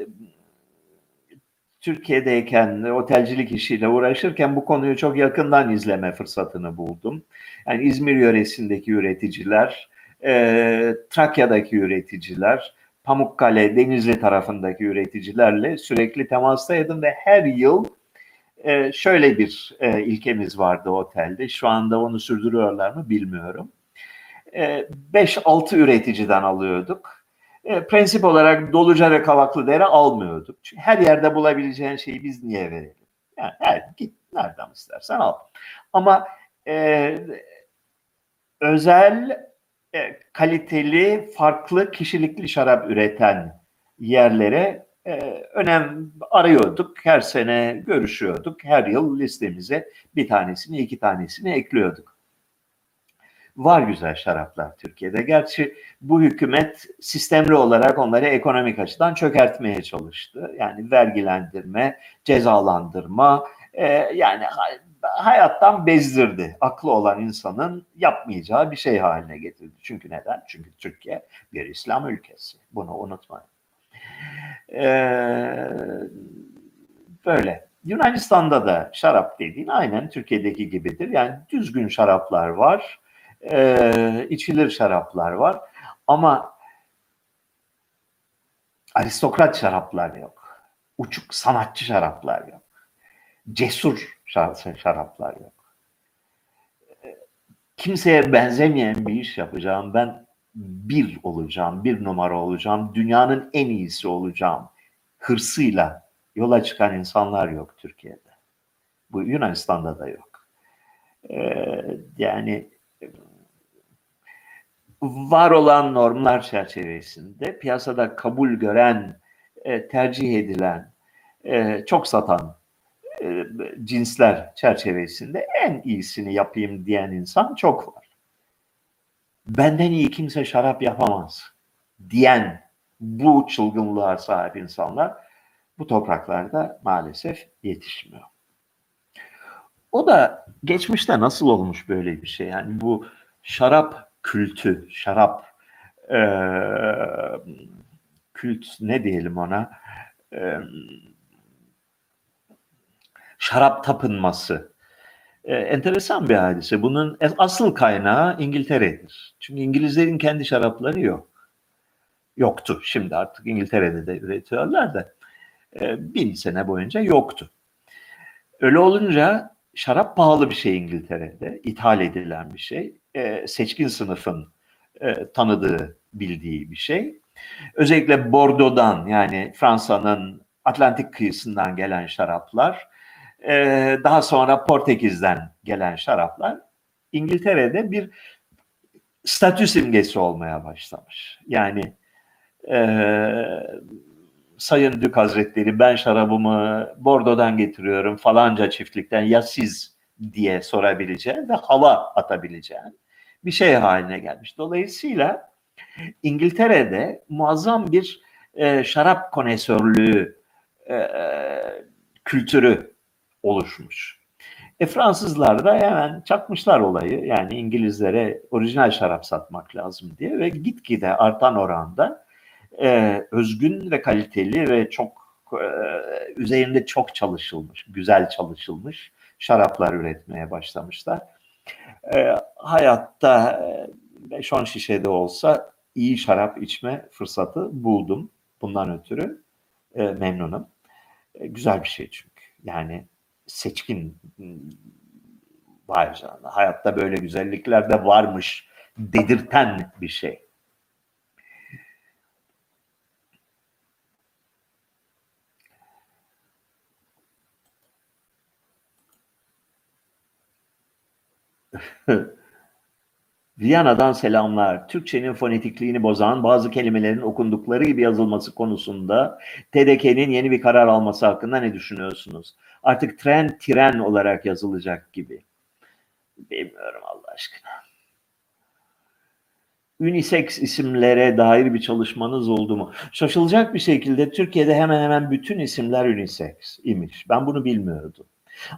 Türkiye'deyken otelcilik işiyle uğraşırken bu konuyu çok yakından izleme fırsatını buldum. Yani İzmir yöresindeki üreticiler, e, Trakya'daki üreticiler, Pamukkale, Denizli tarafındaki üreticilerle sürekli temastaydım ve her yıl e, şöyle bir e, ilkemiz vardı otelde. Şu anda onu sürdürüyorlar mı bilmiyorum. 5-6 e, üreticiden alıyorduk e, prensip olarak Doluca ve Kavaklıdere almıyorduk. Çünkü her yerde bulabileceğin şeyi biz niye verelim? Yani her, git nereden istersen al. Ama e, özel, e, kaliteli, farklı kişilikli şarap üreten yerlere e, önem arıyorduk. Her sene görüşüyorduk. Her yıl listemize bir tanesini, iki tanesini ekliyorduk. var güzel şaraplar Türkiye'de. Gerçi bu hükümet sistemli olarak onları ekonomik açıdan çökertmeye çalıştı. Yani vergilendirme, cezalandırma, e, yani hayattan bezdirdi. Aklı olan insanın yapmayacağı bir şey haline getirdi. Çünkü neden? Çünkü Türkiye bir İslam ülkesi. Bunu unutmayın. Ee, böyle. Yunanistan'da da şarap dediğin aynen Türkiye'deki gibidir. Yani düzgün şaraplar var, e, içilir şaraplar var ama aristokrat şaraplar yok. Uçuk sanatçı şaraplar yok. Cesur şaraplar yok. Kimseye benzemeyen bir iş yapacağım. Ben bir olacağım, bir numara olacağım, dünyanın en iyisi olacağım hırsıyla yola çıkan insanlar yok Türkiye'de. Bu Yunanistan'da da yok. Ee, yani var olan normlar çerçevesinde piyasada kabul gören, e, tercih edilen, e, çok satan e, cinsler çerçevesinde en iyisini yapayım diyen insan çok var. Benden iyi kimse şarap yapamaz diyen bu çılgınlığa sahip insanlar bu topraklarda maalesef yetişmiyor. O da geçmişte nasıl olmuş böyle bir şey? Yani bu şarap kültü, şarap e, kült ne diyelim ona e, şarap tapınması e, enteresan bir hadise. Bunun asıl kaynağı İngiltere'dir. Çünkü İngilizlerin kendi şarapları yok. Yoktu. Şimdi artık İngiltere'de de üretiyorlar da e, bin sene boyunca yoktu. Öyle olunca şarap pahalı bir şey İngiltere'de. ithal edilen bir şey. E, seçkin sınıfın e, tanıdığı, bildiği bir şey. Özellikle Bordeaux'dan yani Fransa'nın Atlantik kıyısından gelen şaraplar, e, daha sonra Portekiz'den gelen şaraplar İngiltere'de bir statü simgesi olmaya başlamış. Yani e, Sayın Dük Hazretleri ben şarabımı Bordo'dan getiriyorum falanca çiftlikten ya siz diye sorabileceğin ve hava atabileceğin bir şey haline gelmiş. Dolayısıyla İngiltere'de muazzam bir e, şarap konesörlüğü e, kültürü oluşmuş. E Fransızlar da hemen çakmışlar olayı. Yani İngilizlere orijinal şarap satmak lazım diye ve gitgide artan oranda e, özgün ve kaliteli ve çok e, üzerinde çok çalışılmış, güzel çalışılmış şaraplar üretmeye başlamışlar. E, hayatta 5-10 şişede olsa iyi şarap içme fırsatı buldum. Bundan ötürü e, memnunum. E, güzel bir şey çünkü. Yani seçkin vay canına. Hayatta böyle güzellikler de varmış dedirten bir şey. Viyana'dan selamlar. Türkçenin fonetikliğini bozan bazı kelimelerin okundukları gibi yazılması konusunda TDK'nin yeni bir karar alması hakkında ne düşünüyorsunuz? Artık tren tren olarak yazılacak gibi. Bilmiyorum Allah aşkına. Unisex isimlere dair bir çalışmanız oldu mu? Şaşılacak bir şekilde Türkiye'de hemen hemen bütün isimler unisex imiş. Ben bunu bilmiyordum.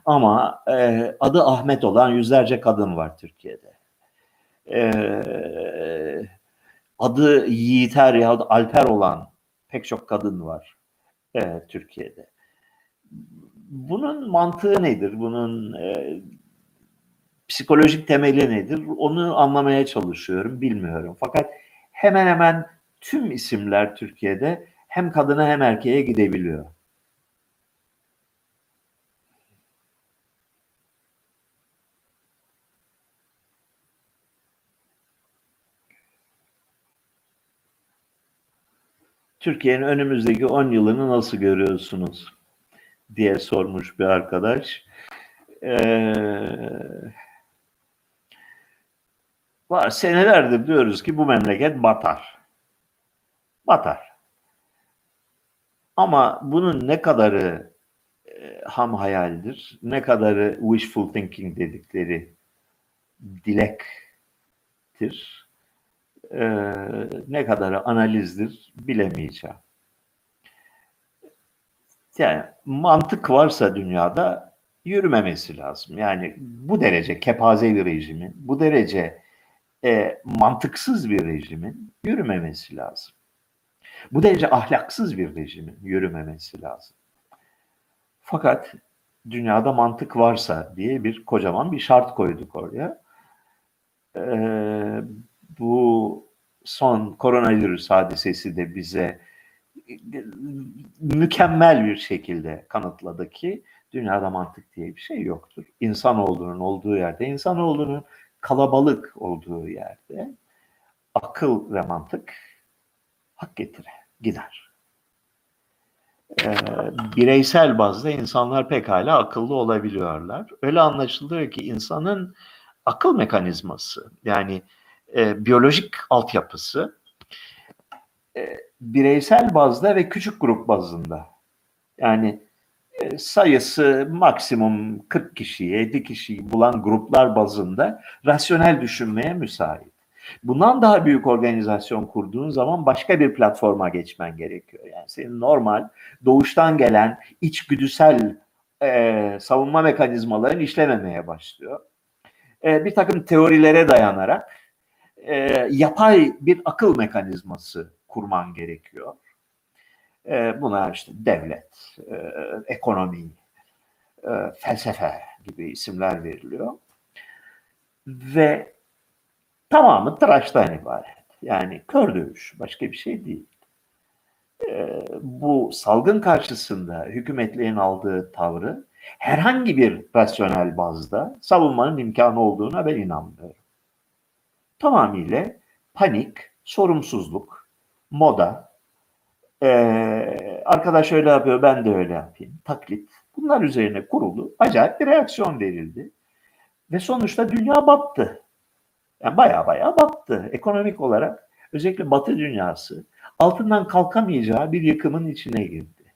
Ama e, adı Ahmet olan yüzlerce kadın var Türkiye'de. E, adı Yiğiter ya da Alper olan pek çok kadın var e, Türkiye'de. Bunun mantığı nedir? Bunun e, psikolojik temeli nedir? Onu anlamaya çalışıyorum, bilmiyorum. Fakat hemen hemen tüm isimler Türkiye'de hem kadına hem erkeğe gidebiliyor. Türkiye'nin önümüzdeki 10 yılını nasıl görüyorsunuz diye sormuş bir arkadaş. Ee, var senelerdir diyoruz ki bu memleket batar. Batar. Ama bunun ne kadarı e, ham hayaldir, ne kadarı wishful thinking dedikleri dilek pratiktir, e, ne kadarı analizdir bilemeyeceğim. Yani mantık varsa dünyada yürümemesi lazım. Yani bu derece kepaze bir rejimin, bu derece e, mantıksız bir rejimin yürümemesi lazım. Bu derece ahlaksız bir rejimin yürümemesi lazım. Fakat dünyada mantık varsa diye bir kocaman bir şart koyduk oraya. Ee, bu son koronavirüs hadisesi de bize mükemmel bir şekilde kanıtladı ki dünyada mantık diye bir şey yoktur. İnsanoğlunun olduğu yerde, insanoğlunun kalabalık olduğu yerde akıl ve mantık hak getire, gider. Ee, bireysel bazda insanlar pekala akıllı olabiliyorlar. Öyle anlaşılıyor ki insanın akıl mekanizması yani e, biyolojik altyapısı e, bireysel bazda ve küçük grup bazında yani e, sayısı maksimum 40 kişiyi, 50 kişiyi bulan gruplar bazında rasyonel düşünmeye müsait. Bundan daha büyük organizasyon kurduğun zaman başka bir platforma geçmen gerekiyor. Yani senin normal doğuştan gelen içgüdüsel e, savunma mekanizmaların işlememeye başlıyor. E, bir takım teorilere dayanarak e, yapay bir akıl mekanizması kurman gerekiyor. E, buna işte devlet, e, ekonomi, e, felsefe gibi isimler veriliyor. Ve tamamı tıraştan ibaret. Yani kör dövüş, başka bir şey değil. E, bu salgın karşısında hükümetlerin aldığı tavrı herhangi bir rasyonel bazda savunmanın imkanı olduğuna ben inanmıyorum. Tamamıyla panik, sorumsuzluk, moda, ee, arkadaş öyle yapıyor ben de öyle yapayım, taklit. Bunlar üzerine kuruldu. Acayip bir reaksiyon verildi. Ve sonuçta dünya battı. Yani baya baya battı. Ekonomik olarak özellikle batı dünyası altından kalkamayacağı bir yıkımın içine girdi.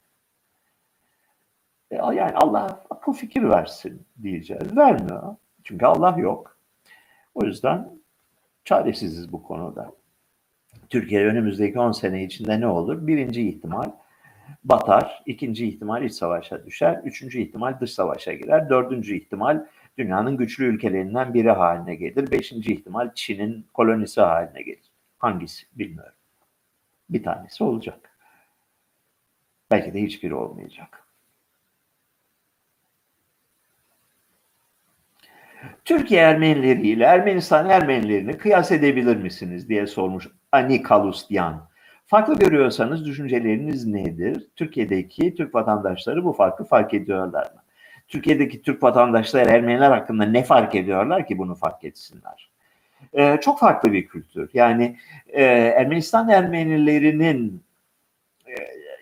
E, yani Allah akıl fikir versin diyeceğiz. Vermiyor. Çünkü Allah yok. O yüzden çaresiziz bu konuda. Türkiye önümüzdeki 10 sene içinde ne olur? Birinci ihtimal batar, ikinci ihtimal iç savaşa düşer, üçüncü ihtimal dış savaşa girer, dördüncü ihtimal dünyanın güçlü ülkelerinden biri haline gelir, beşinci ihtimal Çin'in kolonisi haline gelir. Hangisi bilmiyorum. Bir tanesi olacak. Belki de hiçbiri olmayacak. Türkiye Ermenileri ile Ermenistan Ermenilerini kıyas edebilir misiniz diye sormuş Ani Kalusyan. Farklı görüyorsanız düşünceleriniz nedir? Türkiye'deki Türk vatandaşları bu farkı fark ediyorlar mı? Türkiye'deki Türk vatandaşlar Ermeniler hakkında ne fark ediyorlar ki bunu fark etsinler? Ee, çok farklı bir kültür. Yani e, Ermenistan Ermenilerinin e,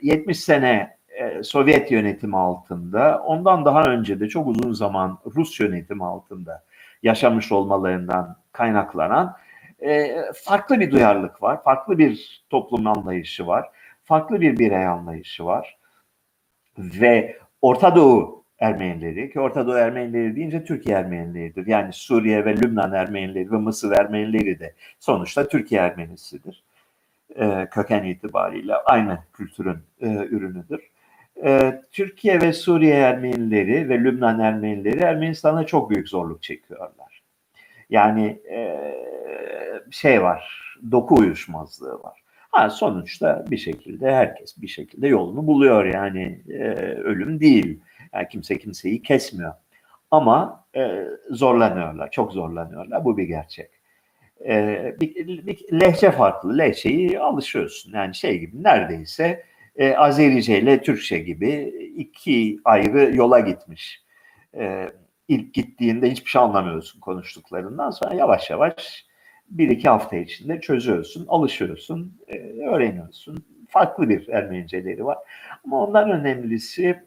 70 sene e, Sovyet yönetimi altında, ondan daha önce de çok uzun zaman Rus yönetimi altında yaşamış olmalarından kaynaklanan e, farklı bir duyarlılık var, farklı bir toplum anlayışı var, farklı bir birey anlayışı var. Ve Orta Doğu Ermenileri ki Orta Doğu Ermenileri deyince Türkiye Ermenileridir. Yani Suriye ve Lübnan Ermenileri ve Mısır Ermenileri de sonuçta Türkiye Ermenisidir. E, köken itibariyle aynı kültürün e, ürünüdür. E, Türkiye ve Suriye Ermenileri ve Lübnan Ermenileri Ermenistan'da çok büyük zorluk çekiyorlar. Yani e, şey var, doku uyuşmazlığı var. Ha, sonuçta bir şekilde herkes bir şekilde yolunu buluyor yani e, ölüm değil. Yani kimse kimseyi kesmiyor. Ama e, zorlanıyorlar, çok zorlanıyorlar. Bu bir gerçek. Bir lehçe farklı. Lehçeyi alışıyorsun. Yani şey gibi neredeyse e, Azerice ile Türkçe gibi iki ayrı yola gitmiş. E, ilk gittiğinde hiçbir şey anlamıyorsun konuştuklarından sonra yavaş yavaş bir iki hafta içinde çözüyorsun, alışıyorsun, e, öğreniyorsun. Farklı bir Ermeniceleri var. Ama ondan önemlisi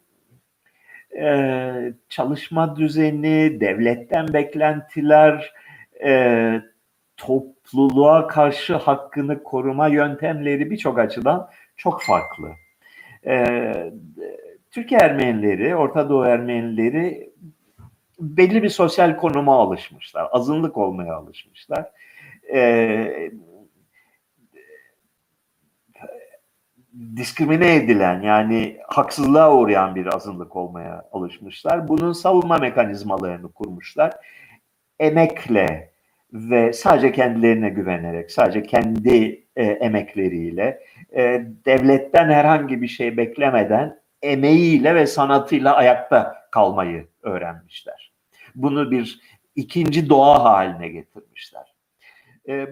e, çalışma düzeni, devletten beklentiler, e, topluluğa karşı hakkını koruma yöntemleri birçok açıdan çok farklı. Ee, Türk Ermenileri, Orta Doğu Ermenileri belli bir sosyal konuma alışmışlar. Azınlık olmaya alışmışlar. e, diskrimine edilen yani haksızlığa uğrayan bir azınlık olmaya alışmışlar. Bunun savunma mekanizmalarını kurmuşlar. Emekle ve sadece kendilerine güvenerek, sadece kendi e, emekleriyle, e, devletten herhangi bir şey beklemeden emeğiyle ve sanatıyla ayakta kalmayı öğrenmişler. Bunu bir ikinci doğa haline getirmişler. E,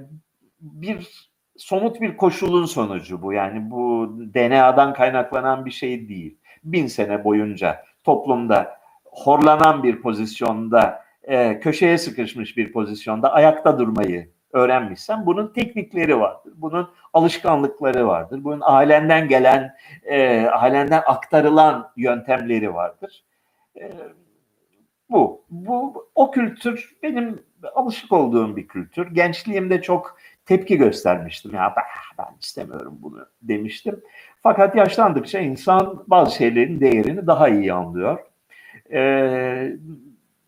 bir somut bir koşulun sonucu bu. Yani bu DNA'dan kaynaklanan bir şey değil. Bin sene boyunca toplumda horlanan bir pozisyonda, e, köşeye sıkışmış bir pozisyonda ayakta durmayı öğrenmişsen bunun teknikleri vardır. Bunun alışkanlıkları vardır. Bunun ailenden gelen, e, ailenden aktarılan yöntemleri vardır. E, bu. Bu o kültür benim alışık olduğum bir kültür. Gençliğimde çok tepki göstermiştim. Ya ben istemiyorum bunu demiştim. Fakat yaşlandıkça insan bazı şeylerin değerini daha iyi anlıyor. Ee,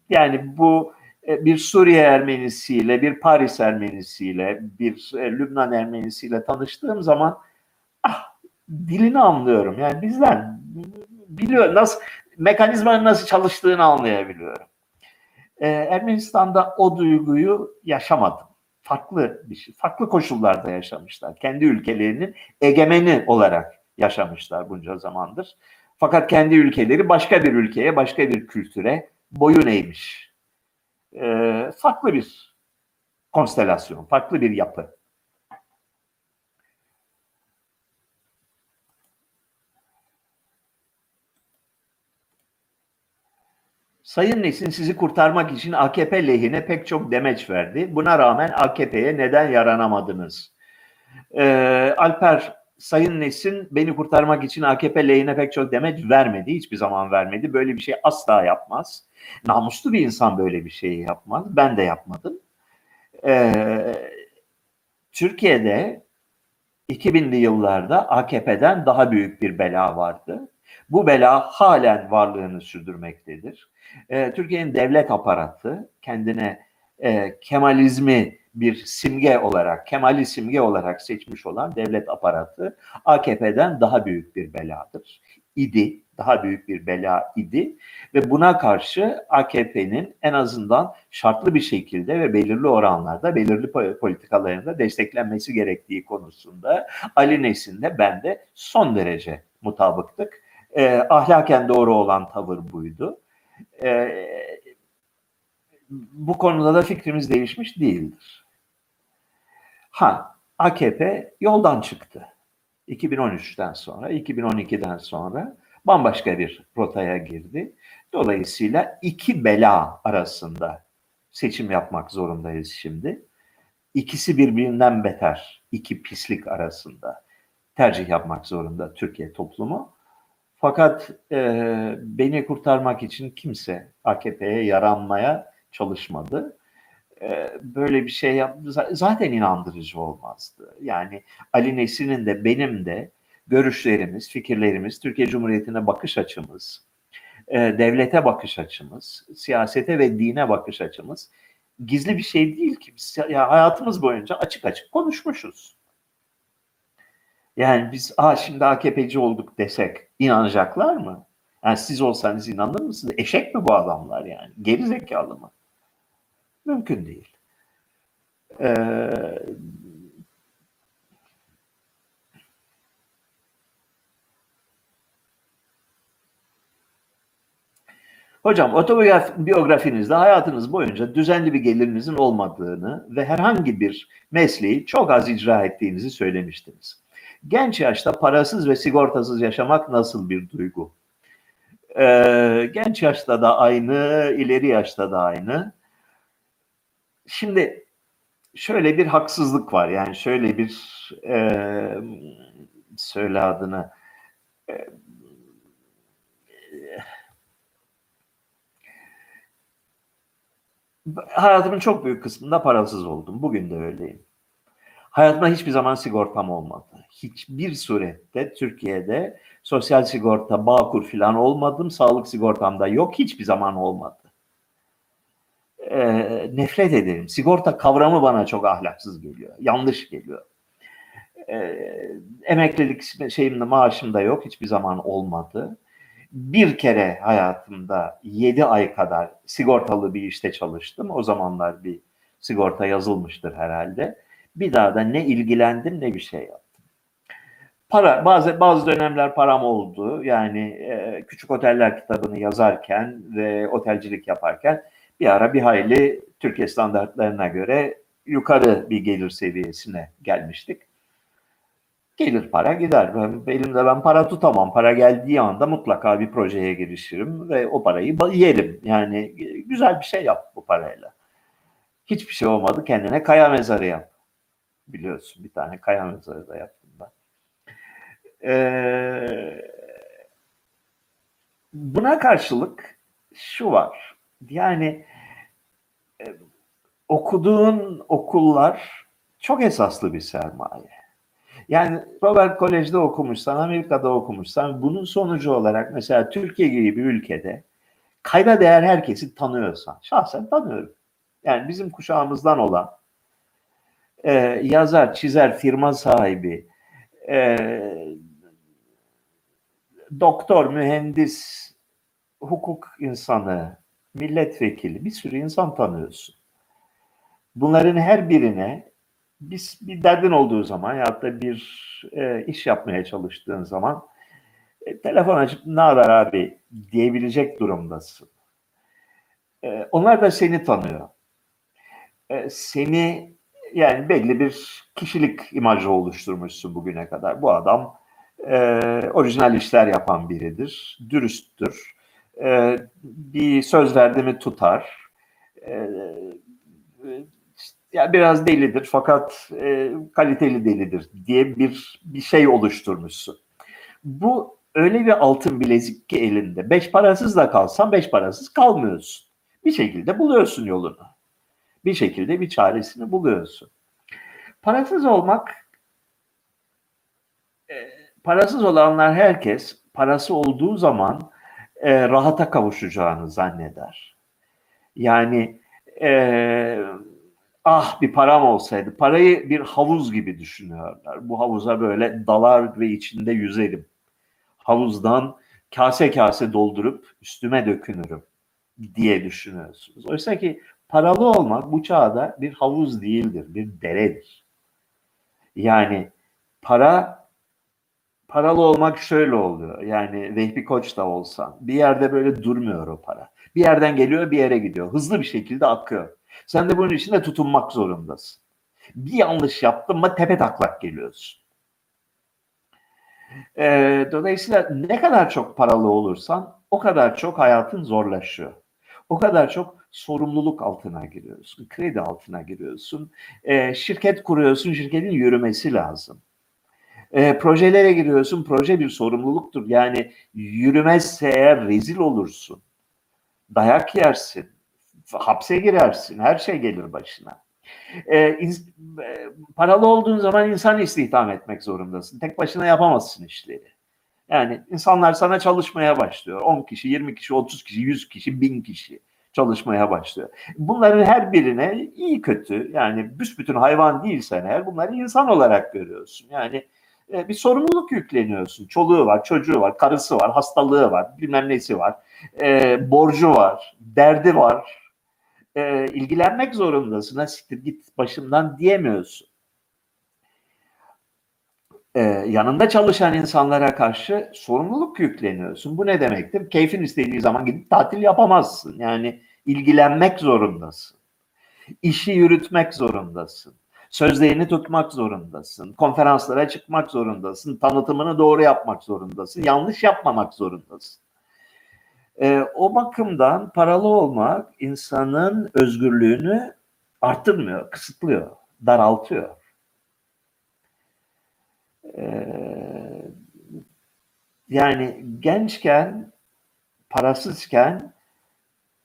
yani bu bir Suriye Ermenisiyle, bir Paris Ermenisiyle, bir e, Lübnan Ermenisiyle tanıştığım zaman ah, dilini anlıyorum. Yani bizden biliyor nasıl mekanizmanın nasıl çalıştığını anlayabiliyorum. Ee, Ermenistan'da o duyguyu yaşamadım farklı bir şey, farklı koşullarda yaşamışlar. Kendi ülkelerinin egemeni olarak yaşamışlar bunca zamandır. Fakat kendi ülkeleri başka bir ülkeye, başka bir kültüre boyun eğmiş. Ee, farklı bir konstelasyon, farklı bir yapı. Sayın Nesin sizi kurtarmak için AKP lehine pek çok demeç verdi. Buna rağmen AKP'ye neden yaranamadınız? Ee, Alper, Sayın Nesin beni kurtarmak için AKP lehine pek çok demeç vermedi. Hiçbir zaman vermedi. Böyle bir şey asla yapmaz. Namuslu bir insan böyle bir şeyi yapmaz. Ben de yapmadım. Ee, Türkiye'de 2000'li yıllarda AKP'den daha büyük bir bela vardı. Bu bela halen varlığını sürdürmektedir. E, Türkiye'nin devlet aparatı kendine e, Kemalizmi bir simge olarak, Kemali simge olarak seçmiş olan devlet aparatı AKP'den daha büyük bir beladır. İdi, daha büyük bir bela idi ve buna karşı AKP'nin en azından şartlı bir şekilde ve belirli oranlarda, belirli politikalarında desteklenmesi gerektiği konusunda Ali Nesin'de ben de son derece mutabıktık. Eh, ahlaken doğru olan tavır buydu e, bu konuda da fikrimiz değişmiş değildir. Ha, AKP yoldan çıktı. 2013'ten sonra, 2012'den sonra bambaşka bir rotaya girdi. Dolayısıyla iki bela arasında seçim yapmak zorundayız şimdi. İkisi birbirinden beter, iki pislik arasında tercih yapmak zorunda Türkiye toplumu. Fakat e, beni kurtarmak için kimse AKP'ye yaranmaya çalışmadı. E, böyle bir şey yaptı. Zaten inandırıcı olmazdı. Yani Ali Nesin'in de benim de görüşlerimiz, fikirlerimiz, Türkiye Cumhuriyeti'ne bakış açımız, e, devlete bakış açımız, siyasete ve dine bakış açımız gizli bir şey değil ki. Biz ya hayatımız boyunca açık açık konuşmuşuz. Yani biz Aa, şimdi AKP'ci olduk desek inanacaklar mı? Yani siz olsanız inanır mısınız? Eşek mi bu adamlar yani? Geri zekalı mı? Mümkün değil. Ee, Hocam otobiyografinizde hayatınız boyunca düzenli bir gelirinizin olmadığını ve herhangi bir mesleği çok az icra ettiğinizi söylemiştiniz. Genç yaşta parasız ve sigortasız yaşamak nasıl bir duygu? Ee, genç yaşta da aynı, ileri yaşta da aynı. Şimdi şöyle bir haksızlık var. Yani şöyle bir e, söyle adını e, hayatımın çok büyük kısmında parasız oldum. Bugün de öyleyim. Hayatımda hiçbir zaman sigortam olmadı. Hiçbir surette Türkiye'de sosyal sigorta, bağkur falan olmadım. Sağlık sigortam da yok. Hiçbir zaman olmadı. E, nefret ederim. Sigorta kavramı bana çok ahlaksız geliyor. Yanlış geliyor. E, emeklilik şeyimde maaşım da yok. Hiçbir zaman olmadı. Bir kere hayatımda 7 ay kadar sigortalı bir işte çalıştım. O zamanlar bir sigorta yazılmıştır herhalde. Bir daha da ne ilgilendim ne bir şey yaptım. Para bazı bazı dönemler param oldu. Yani e, küçük oteller kitabını yazarken ve otelcilik yaparken bir ara bir hayli Türkiye standartlarına göre yukarı bir gelir seviyesine gelmiştik. Gelir para gider. Ben, elimde ben para tutamam. Para geldiği anda mutlaka bir projeye girişirim ve o parayı yerim. Yani güzel bir şey yap bu parayla. Hiçbir şey olmadı. Kendine kaya mezarı yap. Biliyorsun bir tane kaya mezarı da yaptım ben. Ee, buna karşılık şu var. Yani e, okuduğun okullar çok esaslı bir sermaye. Yani Robert Kolej'de okumuşsan, Amerika'da okumuşsan bunun sonucu olarak mesela Türkiye gibi bir ülkede kayda değer herkesi tanıyorsan, şahsen tanıyorum. Yani bizim kuşağımızdan olan e, yazar, çizer, firma sahibi, e, doktor, mühendis, hukuk insanı, milletvekili bir sürü insan tanıyorsun. Bunların her birine biz bir derdin olduğu zaman ya da bir e, iş yapmaya çalıştığın zaman e, telefon açıp ne haber abi diyebilecek durumdasın. E, onlar da seni tanıyor. E, seni yani belli bir kişilik imajı oluşturmuşsun bugüne kadar. Bu adam e, orijinal işler yapan biridir, dürüsttür, e, bir söz verdi mi tutar, e, ya biraz delidir fakat e, kaliteli delidir diye bir bir şey oluşturmuşsun. Bu öyle bir altın bilezik ki elinde. Beş parasız da kalsan beş parasız kalmıyorsun. Bir şekilde buluyorsun yolunu. Bir şekilde bir çaresini buluyorsun. Parasız olmak e, parasız olanlar herkes parası olduğu zaman e, rahata kavuşacağını zanneder. Yani e, ah bir param olsaydı. Parayı bir havuz gibi düşünüyorlar. Bu havuza böyle dalar ve içinde yüzerim. Havuzdan kase kase doldurup üstüme dökünürüm diye düşünüyorsunuz. Oysa ki paralı olmak bu çağda bir havuz değildir, bir deredir. Yani para paralı olmak şöyle oluyor. Yani Vehbi Koç da olsan bir yerde böyle durmuyor o para. Bir yerden geliyor bir yere gidiyor. Hızlı bir şekilde akıyor. Sen de bunun içinde tutunmak zorundasın. Bir yanlış yaptın mı tepe taklak geliyorsun. E, dolayısıyla ne kadar çok paralı olursan o kadar çok hayatın zorlaşıyor. O kadar çok sorumluluk altına giriyorsun, kredi altına giriyorsun. E, şirket kuruyorsun, şirketin yürümesi lazım. E, projelere giriyorsun, proje bir sorumluluktur. Yani yürümezse eğer rezil olursun, dayak yersin, hapse girersin, her şey gelir başına. Ee, in, e, paralı olduğun zaman insan istihdam etmek zorundasın. Tek başına yapamazsın işleri. Yani insanlar sana çalışmaya başlıyor. 10 kişi, 20 kişi, 30 kişi, 100 kişi, 1000 kişi çalışmaya başlıyor. Bunların her birine iyi kötü yani büsbütün hayvan değilsen eğer bunları insan olarak görüyorsun. Yani e, bir sorumluluk yükleniyorsun. Çoluğu var, çocuğu var, karısı var, hastalığı var, bilmem nesi var, e, borcu var, derdi var, e, ilgilenmek zorundasın. Ha siktir git başımdan diyemiyorsun. E, yanında çalışan insanlara karşı sorumluluk yükleniyorsun. Bu ne demektir? Keyfin istediği zaman gidip tatil yapamazsın. Yani ilgilenmek zorundasın. İşi yürütmek zorundasın. Sözlerini tutmak zorundasın. Konferanslara çıkmak zorundasın. Tanıtımını doğru yapmak zorundasın. Yanlış yapmamak zorundasın. E, o bakımdan paralı olmak insanın özgürlüğünü arttırmıyor, kısıtlıyor, daraltıyor. E, yani gençken, parasızken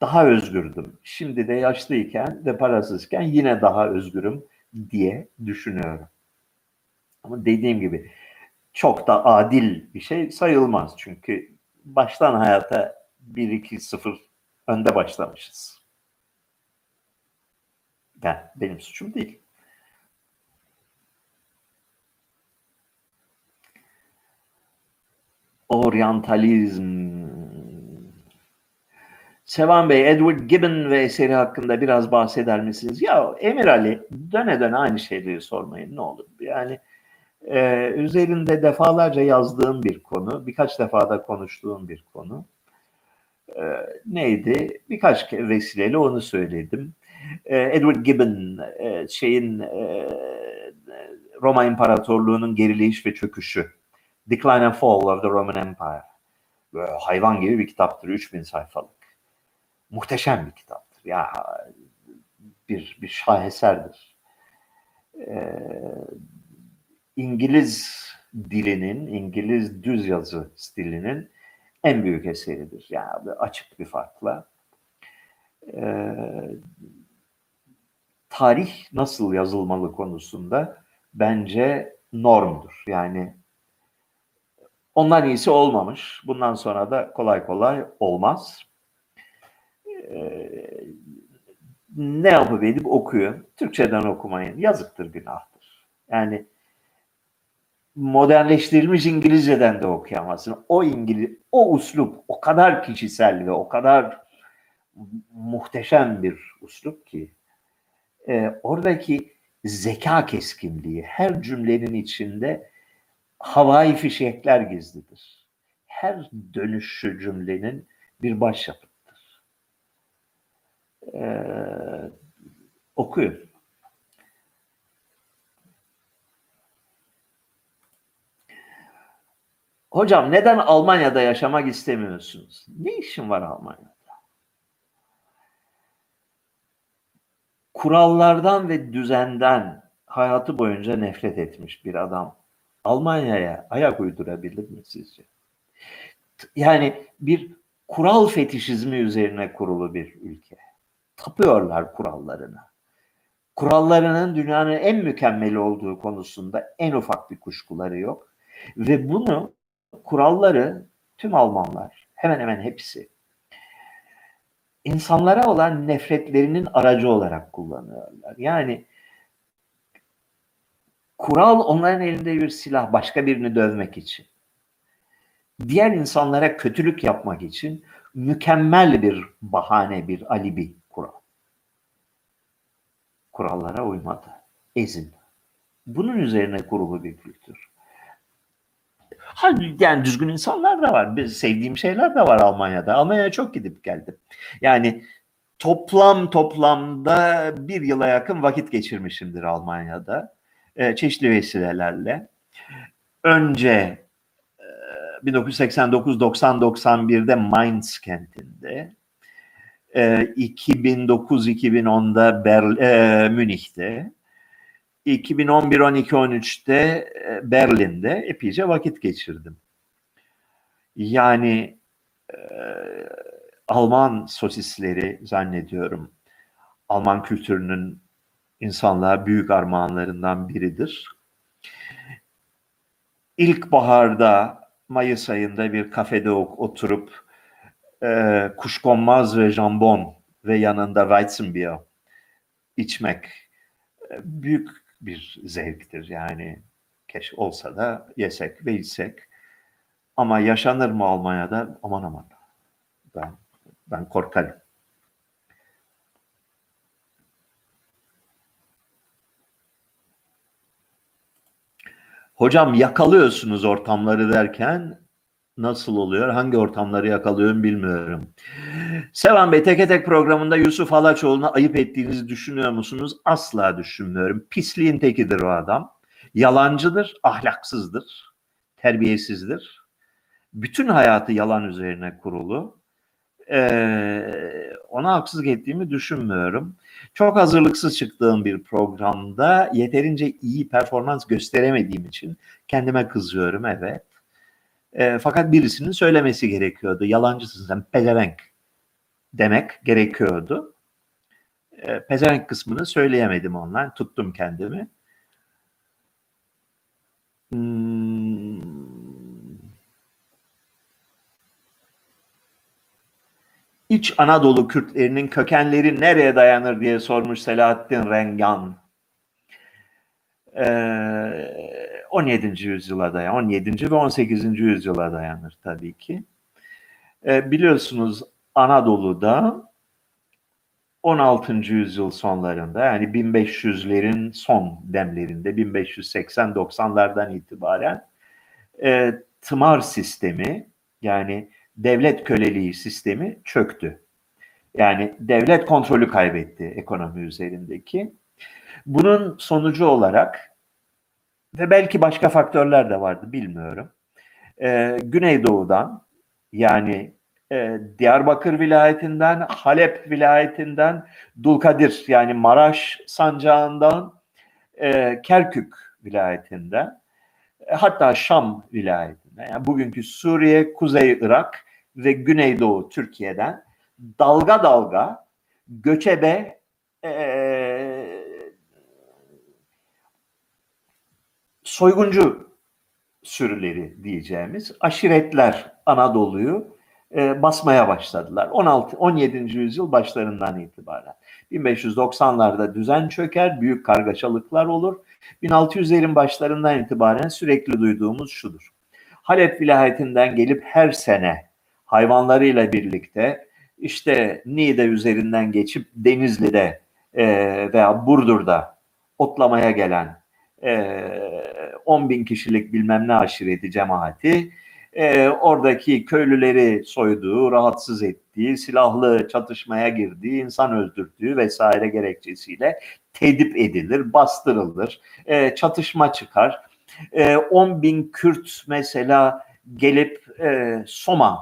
daha özgürdüm. Şimdi de yaşlıyken ve parasızken yine daha özgürüm diye düşünüyorum. Ama dediğim gibi çok da adil bir şey sayılmaz. Çünkü baştan hayata 1-2-0 önde başlamışız. Ben, benim suçum değil. Oryantalizm. Sevan Bey, Edward Gibbon ve eseri hakkında biraz bahseder misiniz? Ya Emir Ali, döne döne aynı şeyleri sormayın ne olur. Yani e, üzerinde defalarca yazdığım bir konu, birkaç defa da konuştuğum bir konu. E, neydi? Birkaç vesileyle onu söyledim. E, Edward Gibbon, e, şeyin e, Roma İmparatorluğu'nun gerileyiş ve çöküşü Decline and Fall of the Roman Empire. Böyle hayvan gibi bir kitaptır. 3000 sayfalık. Muhteşem bir kitaptır. Ya bir, bir şaheserdir. Ee, İngiliz dilinin, İngiliz düz yazı stilinin en büyük eseridir. Yani açık bir farkla. Ee, tarih nasıl yazılmalı konusunda bence normdur. Yani Ondan iyisi olmamış. Bundan sonra da kolay kolay olmaz. Ee, ne yapıp edip okuyun. Türkçeden okumayın. Yazıktır, günahtır. Yani modernleştirilmiş İngilizceden de okuyamazsın. O İngiliz, o uslup o kadar kişisel ve o kadar muhteşem bir uslup ki e, oradaki zeka keskinliği her cümlenin içinde havai fişekler gizlidir. Her dönüşü cümlenin bir başyapıttır. Ee, okuyun. Hocam neden Almanya'da yaşamak istemiyorsunuz? Ne işin var Almanya'da? Kurallardan ve düzenden hayatı boyunca nefret etmiş bir adam Almanya'ya ayak uydurabilir mi sizce? Yani bir kural fetişizmi üzerine kurulu bir ülke. Tapıyorlar kurallarına. Kurallarının dünyanın en mükemmeli olduğu konusunda en ufak bir kuşkuları yok. Ve bunu kuralları tüm Almanlar hemen hemen hepsi insanlara olan nefretlerinin aracı olarak kullanıyorlar. Yani Kural onların elinde bir silah başka birini dövmek için. Diğer insanlara kötülük yapmak için mükemmel bir bahane, bir alibi. Kurallara uymadı. Ezin. Bunun üzerine kurulu bir kültür. Yani düzgün insanlar da var. Sevdiğim şeyler de var Almanya'da. Almanya'ya çok gidip geldim. Yani toplam toplamda bir yıla yakın vakit geçirmişimdir Almanya'da e, çeşitli vesilelerle. Önce e, 1989-90-91'de Mainz kentinde, e, 2009-2010'da Berl e, Münih'te, 2011-12-13'te e, Berlin'de epeyce vakit geçirdim. Yani e, Alman sosisleri zannediyorum Alman kültürünün insanlığa büyük armağanlarından biridir. İlkbaharda Mayıs ayında bir kafede oturup e, kuşkonmaz ve jambon ve yanında Weizenbier içmek e, büyük bir zevktir. Yani keş olsa da yesek ve içsek. Ama yaşanır mı Almanya'da? Aman aman. Ben ben korkarım. Hocam yakalıyorsunuz ortamları derken nasıl oluyor? Hangi ortamları yakalıyorum bilmiyorum. Sevan Bey teke tek programında Yusuf Halaçoğlu'na ayıp ettiğinizi düşünüyor musunuz? Asla düşünmüyorum. Pisliğin tekidir o adam. Yalancıdır, ahlaksızdır, terbiyesizdir. Bütün hayatı yalan üzerine kurulu e, ona haksızlık ettiğimi düşünmüyorum. Çok hazırlıksız çıktığım bir programda yeterince iyi performans gösteremediğim için kendime kızıyorum evet. E, fakat birisinin söylemesi gerekiyordu. Yalancısın sen pezevenk demek gerekiyordu. E, pezevenk kısmını söyleyemedim online. Tuttum kendimi. Hmm İç Anadolu Kürtlerinin kökenleri nereye dayanır diye sormuş Selahattin Rengan. Ee, 17. yüzyıla dayanır. 17. ve 18. yüzyıla dayanır tabii ki. Ee, biliyorsunuz Anadolu'da 16. yüzyıl sonlarında yani 1500'lerin son demlerinde 1580-90'lardan itibaren e, tımar sistemi yani devlet köleliği sistemi çöktü. Yani devlet kontrolü kaybetti ekonomi üzerindeki. Bunun sonucu olarak ve belki başka faktörler de vardı bilmiyorum. Ee, Güneydoğu'dan yani e, Diyarbakır vilayetinden, Halep vilayetinden, Dulkadir yani Maraş sancağından, e, Kerkük vilayetinden, e, hatta Şam vilayetinden, yani bugünkü Suriye, Kuzey Irak ve Güneydoğu Türkiye'den dalga dalga göçebe e, soyguncu sürüleri diyeceğimiz aşiretler Anadolu'yu e, basmaya başladılar. 16 17. yüzyıl başlarından itibaren. 1590'larda düzen çöker, büyük kargaşalıklar olur. 1600'lerin başlarından itibaren sürekli duyduğumuz şudur. Halep vilayetinden gelip her sene hayvanlarıyla birlikte işte Niğde üzerinden geçip Denizli'de e, veya Burdur'da otlamaya gelen e, 10 bin kişilik bilmem ne aşireti cemaati e, oradaki köylüleri soyduğu, rahatsız ettiği, silahlı çatışmaya girdiği, insan öldürdüğü vesaire gerekçesiyle tedip edilir, bastırılır, e, çatışma çıkar. E, 10 bin Kürt mesela gelip e, Soma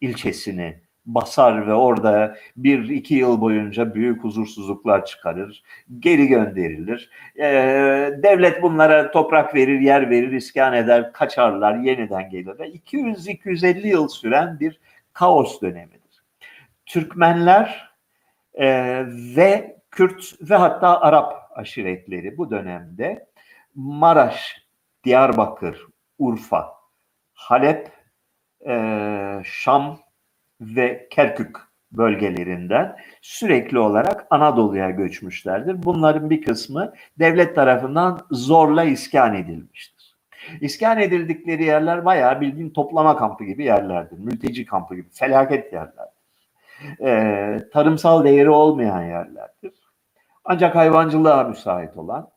ilçesini basar ve orada bir iki yıl boyunca büyük huzursuzluklar çıkarır, geri gönderilir. Ee, devlet bunlara toprak verir, yer verir, iskan eder, kaçarlar, yeniden gelir. 200-250 yıl süren bir kaos dönemidir. Türkmenler e, ve Kürt ve hatta Arap aşiretleri bu dönemde Maraş, Diyarbakır, Urfa, Halep, e, Şam, ve Kerkük bölgelerinden sürekli olarak Anadolu'ya göçmüşlerdir. Bunların bir kısmı devlet tarafından zorla iskan edilmiştir. İskan edildikleri yerler bayağı bildiğin toplama kampı gibi yerlerdir. Mülteci kampı gibi felaket yerlerdir. Ee, tarımsal değeri olmayan yerlerdir. Ancak hayvancılığa müsait olan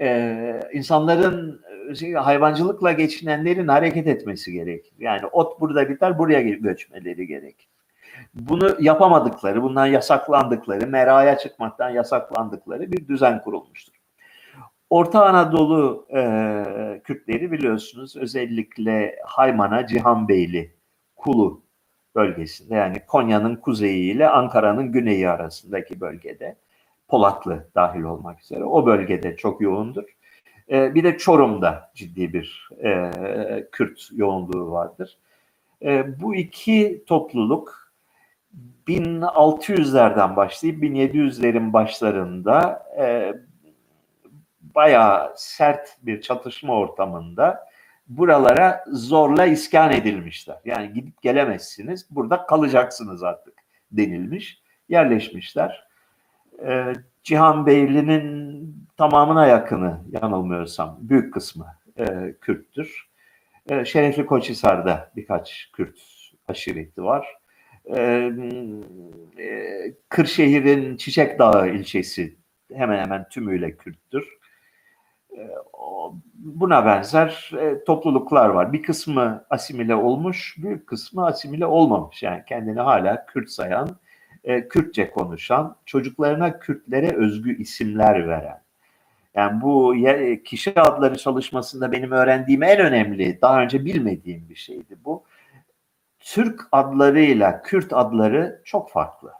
e, insanların şey, hayvancılıkla geçinenlerin hareket etmesi gerekir. Yani ot burada biter, buraya göçmeleri gerekir. Bunu yapamadıkları, bundan yasaklandıkları, meraya çıkmaktan yasaklandıkları bir düzen kurulmuştur. Orta Anadolu e, Kürtleri biliyorsunuz özellikle Haymana, Cihanbeyli, Kulu bölgesinde yani Konya'nın kuzeyi ile Ankara'nın güneyi arasındaki bölgede Polatlı dahil olmak üzere o bölgede çok yoğundur. E, bir de Çorum'da ciddi bir e, Kürt yoğunluğu vardır. E, bu iki topluluk 1600'lerden başlayıp 1700'lerin başlarında e, bayağı sert bir çatışma ortamında buralara zorla iskan edilmişler. Yani gidip gelemezsiniz, burada kalacaksınız artık denilmiş, yerleşmişler. E, Cihan Beyli'nin tamamına yakını yanılmıyorsam büyük kısmı e, Kürttür. E, Şerefli Koçhisar'da birkaç Kürt aşireti var. E, e, Kırşehir'in Çiçek Dağı ilçesi hemen hemen tümüyle Kürttür. E, buna benzer e, topluluklar var. Bir kısmı asimile olmuş, büyük kısmı asimile olmamış. Yani kendini hala Kürt sayan e, Kürtçe konuşan, çocuklarına Kürtlere özgü isimler veren. Yani bu kişi adları çalışmasında benim öğrendiğim en önemli, daha önce bilmediğim bir şeydi bu. Türk adlarıyla Kürt adları çok farklı.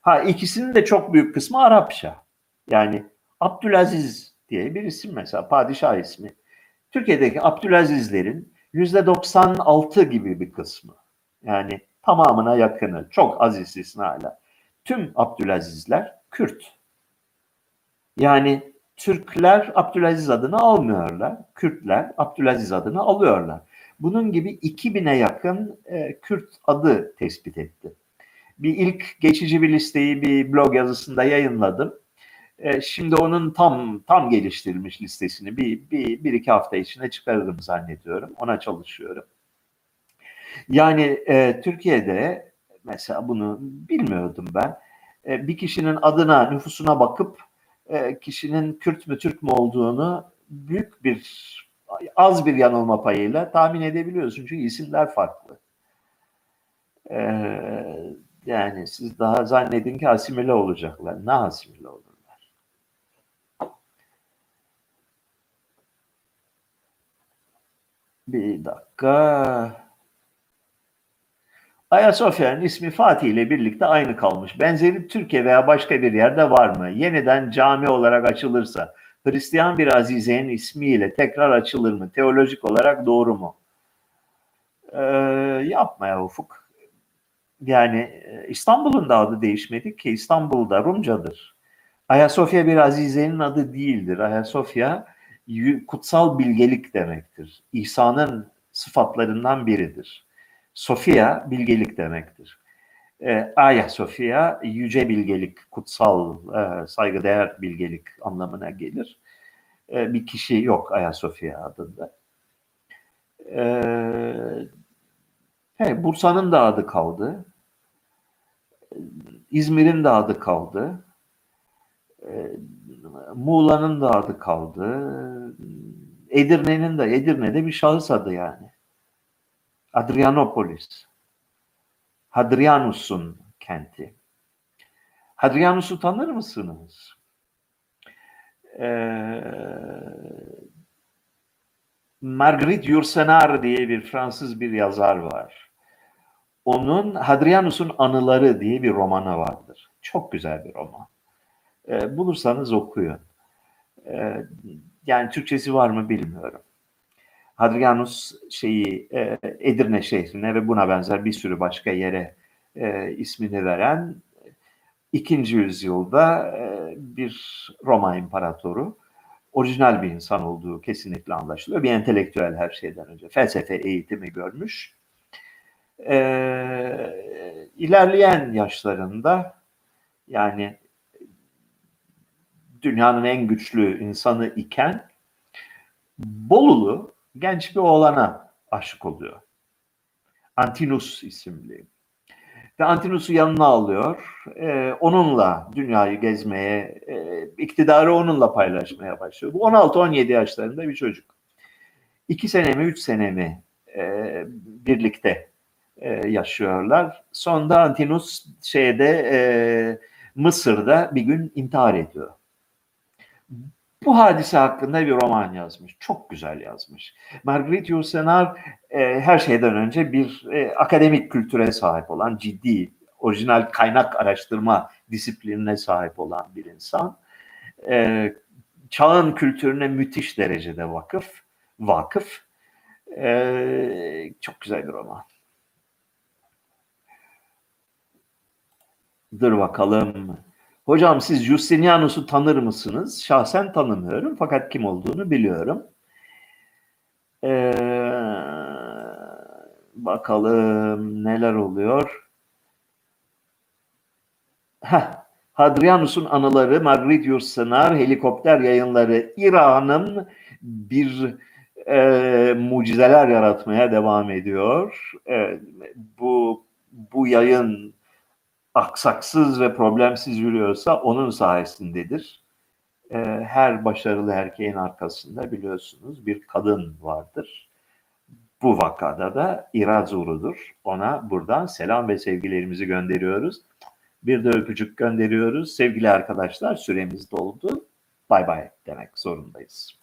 Ha ikisinin de çok büyük kısmı Arapça. Yani Abdülaziz diye bir isim mesela padişah ismi. Türkiye'deki Abdülazizlerin yüzde 96 gibi bir kısmı. Yani tamamına yakını, çok az istisnayla. Tüm Abdülazizler Kürt. Yani Türkler Abdülaziz adını almıyorlar. Kürtler Abdülaziz adını alıyorlar. Bunun gibi 2000'e yakın e, Kürt adı tespit etti. Bir ilk geçici bir listeyi bir blog yazısında yayınladım. E, şimdi onun tam tam geliştirilmiş listesini bir, bir, bir iki hafta içinde çıkarırım zannediyorum. Ona çalışıyorum. Yani e, Türkiye'de mesela bunu bilmiyordum ben. E, bir kişinin adına, nüfusuna bakıp e, kişinin Kürt mü Türk mü olduğunu büyük bir az bir yanılma payıyla tahmin edebiliyorsun çünkü isimler farklı. Ee, yani siz daha zannedin ki asimile olacaklar. Ne asimile olurlar? Bir dakika. Ayasofya'nın ismi Fatih ile birlikte aynı kalmış. Benzeri Türkiye veya başka bir yerde var mı? Yeniden cami olarak açılırsa Hristiyan bir azizenin ismiyle tekrar açılır mı? Teolojik olarak doğru mu? Ee, yapma ya Ufuk. Yani e, İstanbul'un da adı değişmedi ki İstanbul'da Rumcadır. Ayasofya bir azizenin adı değildir. Ayasofya kutsal bilgelik demektir. İsa'nın sıfatlarından biridir. Sofia bilgelik demektir. E, Aya Sofia yüce bilgelik, kutsal, e, saygıdeğer bilgelik anlamına gelir. E, bir kişi yok Aya Sofia adında. E, Bursa'nın da adı kaldı. İzmir'in de adı kaldı. E, Muğla'nın da adı kaldı. Edirne'nin de, Edirne'de bir şahıs adı yani. Adrianopolis. Hadrianus'un kenti. Hadrianus'u tanır mısınız? Ee, Marguerite Yourcenar diye bir Fransız bir yazar var. Onun Hadrianus'un Anıları diye bir romanı vardır. Çok güzel bir roman. Ee, bulursanız okuyun. Ee, yani Türkçesi var mı bilmiyorum. Hadrianus şeyi e, Edirne şehrine ve buna benzer bir sürü başka yere e, ismini veren ikinci yüzyılda e, bir Roma imparatoru orijinal bir insan olduğu kesinlikle anlaşılıyor. Bir entelektüel her şeyden önce. Felsefe eğitimi görmüş. E, ilerleyen yaşlarında yani dünyanın en güçlü insanı iken Bolulu genç bir oğlana aşık oluyor. Antinus isimli. Ve Antinus'u yanına alıyor. Ee, onunla dünyayı gezmeye, e, iktidarı onunla paylaşmaya başlıyor. Bu 16-17 yaşlarında bir çocuk. İki sene mi, üç sene mi e, birlikte e, yaşıyorlar. Sonunda Antinus şeyde e, Mısır'da bir gün intihar ediyor. Bu hadise hakkında bir roman yazmış. Çok güzel yazmış. Marguerite Yourcenar e, her şeyden önce bir e, akademik kültüre sahip olan, ciddi, orijinal kaynak araştırma disiplinine sahip olan bir insan. E, çağın kültürüne müthiş derecede vakıf, vakıf. E, çok güzel bir roman. Dur bakalım. Hocam siz Justinianus'u tanır mısınız? Şahsen tanımıyorum fakat kim olduğunu biliyorum. Ee, bakalım neler oluyor. Heh, Hadrianus'un anıları, Marguerite Yourcenar, helikopter yayınları, İran'ın bir e, mucizeler yaratmaya devam ediyor. E, bu bu yayın aksaksız ve problemsiz yürüyorsa onun sayesindedir. Ee, her başarılı erkeğin arkasında biliyorsunuz bir kadın vardır. Bu vakada da İrazuru'dur. Ona buradan selam ve sevgilerimizi gönderiyoruz. Bir de öpücük gönderiyoruz. Sevgili arkadaşlar süremiz doldu. Bay bay demek zorundayız.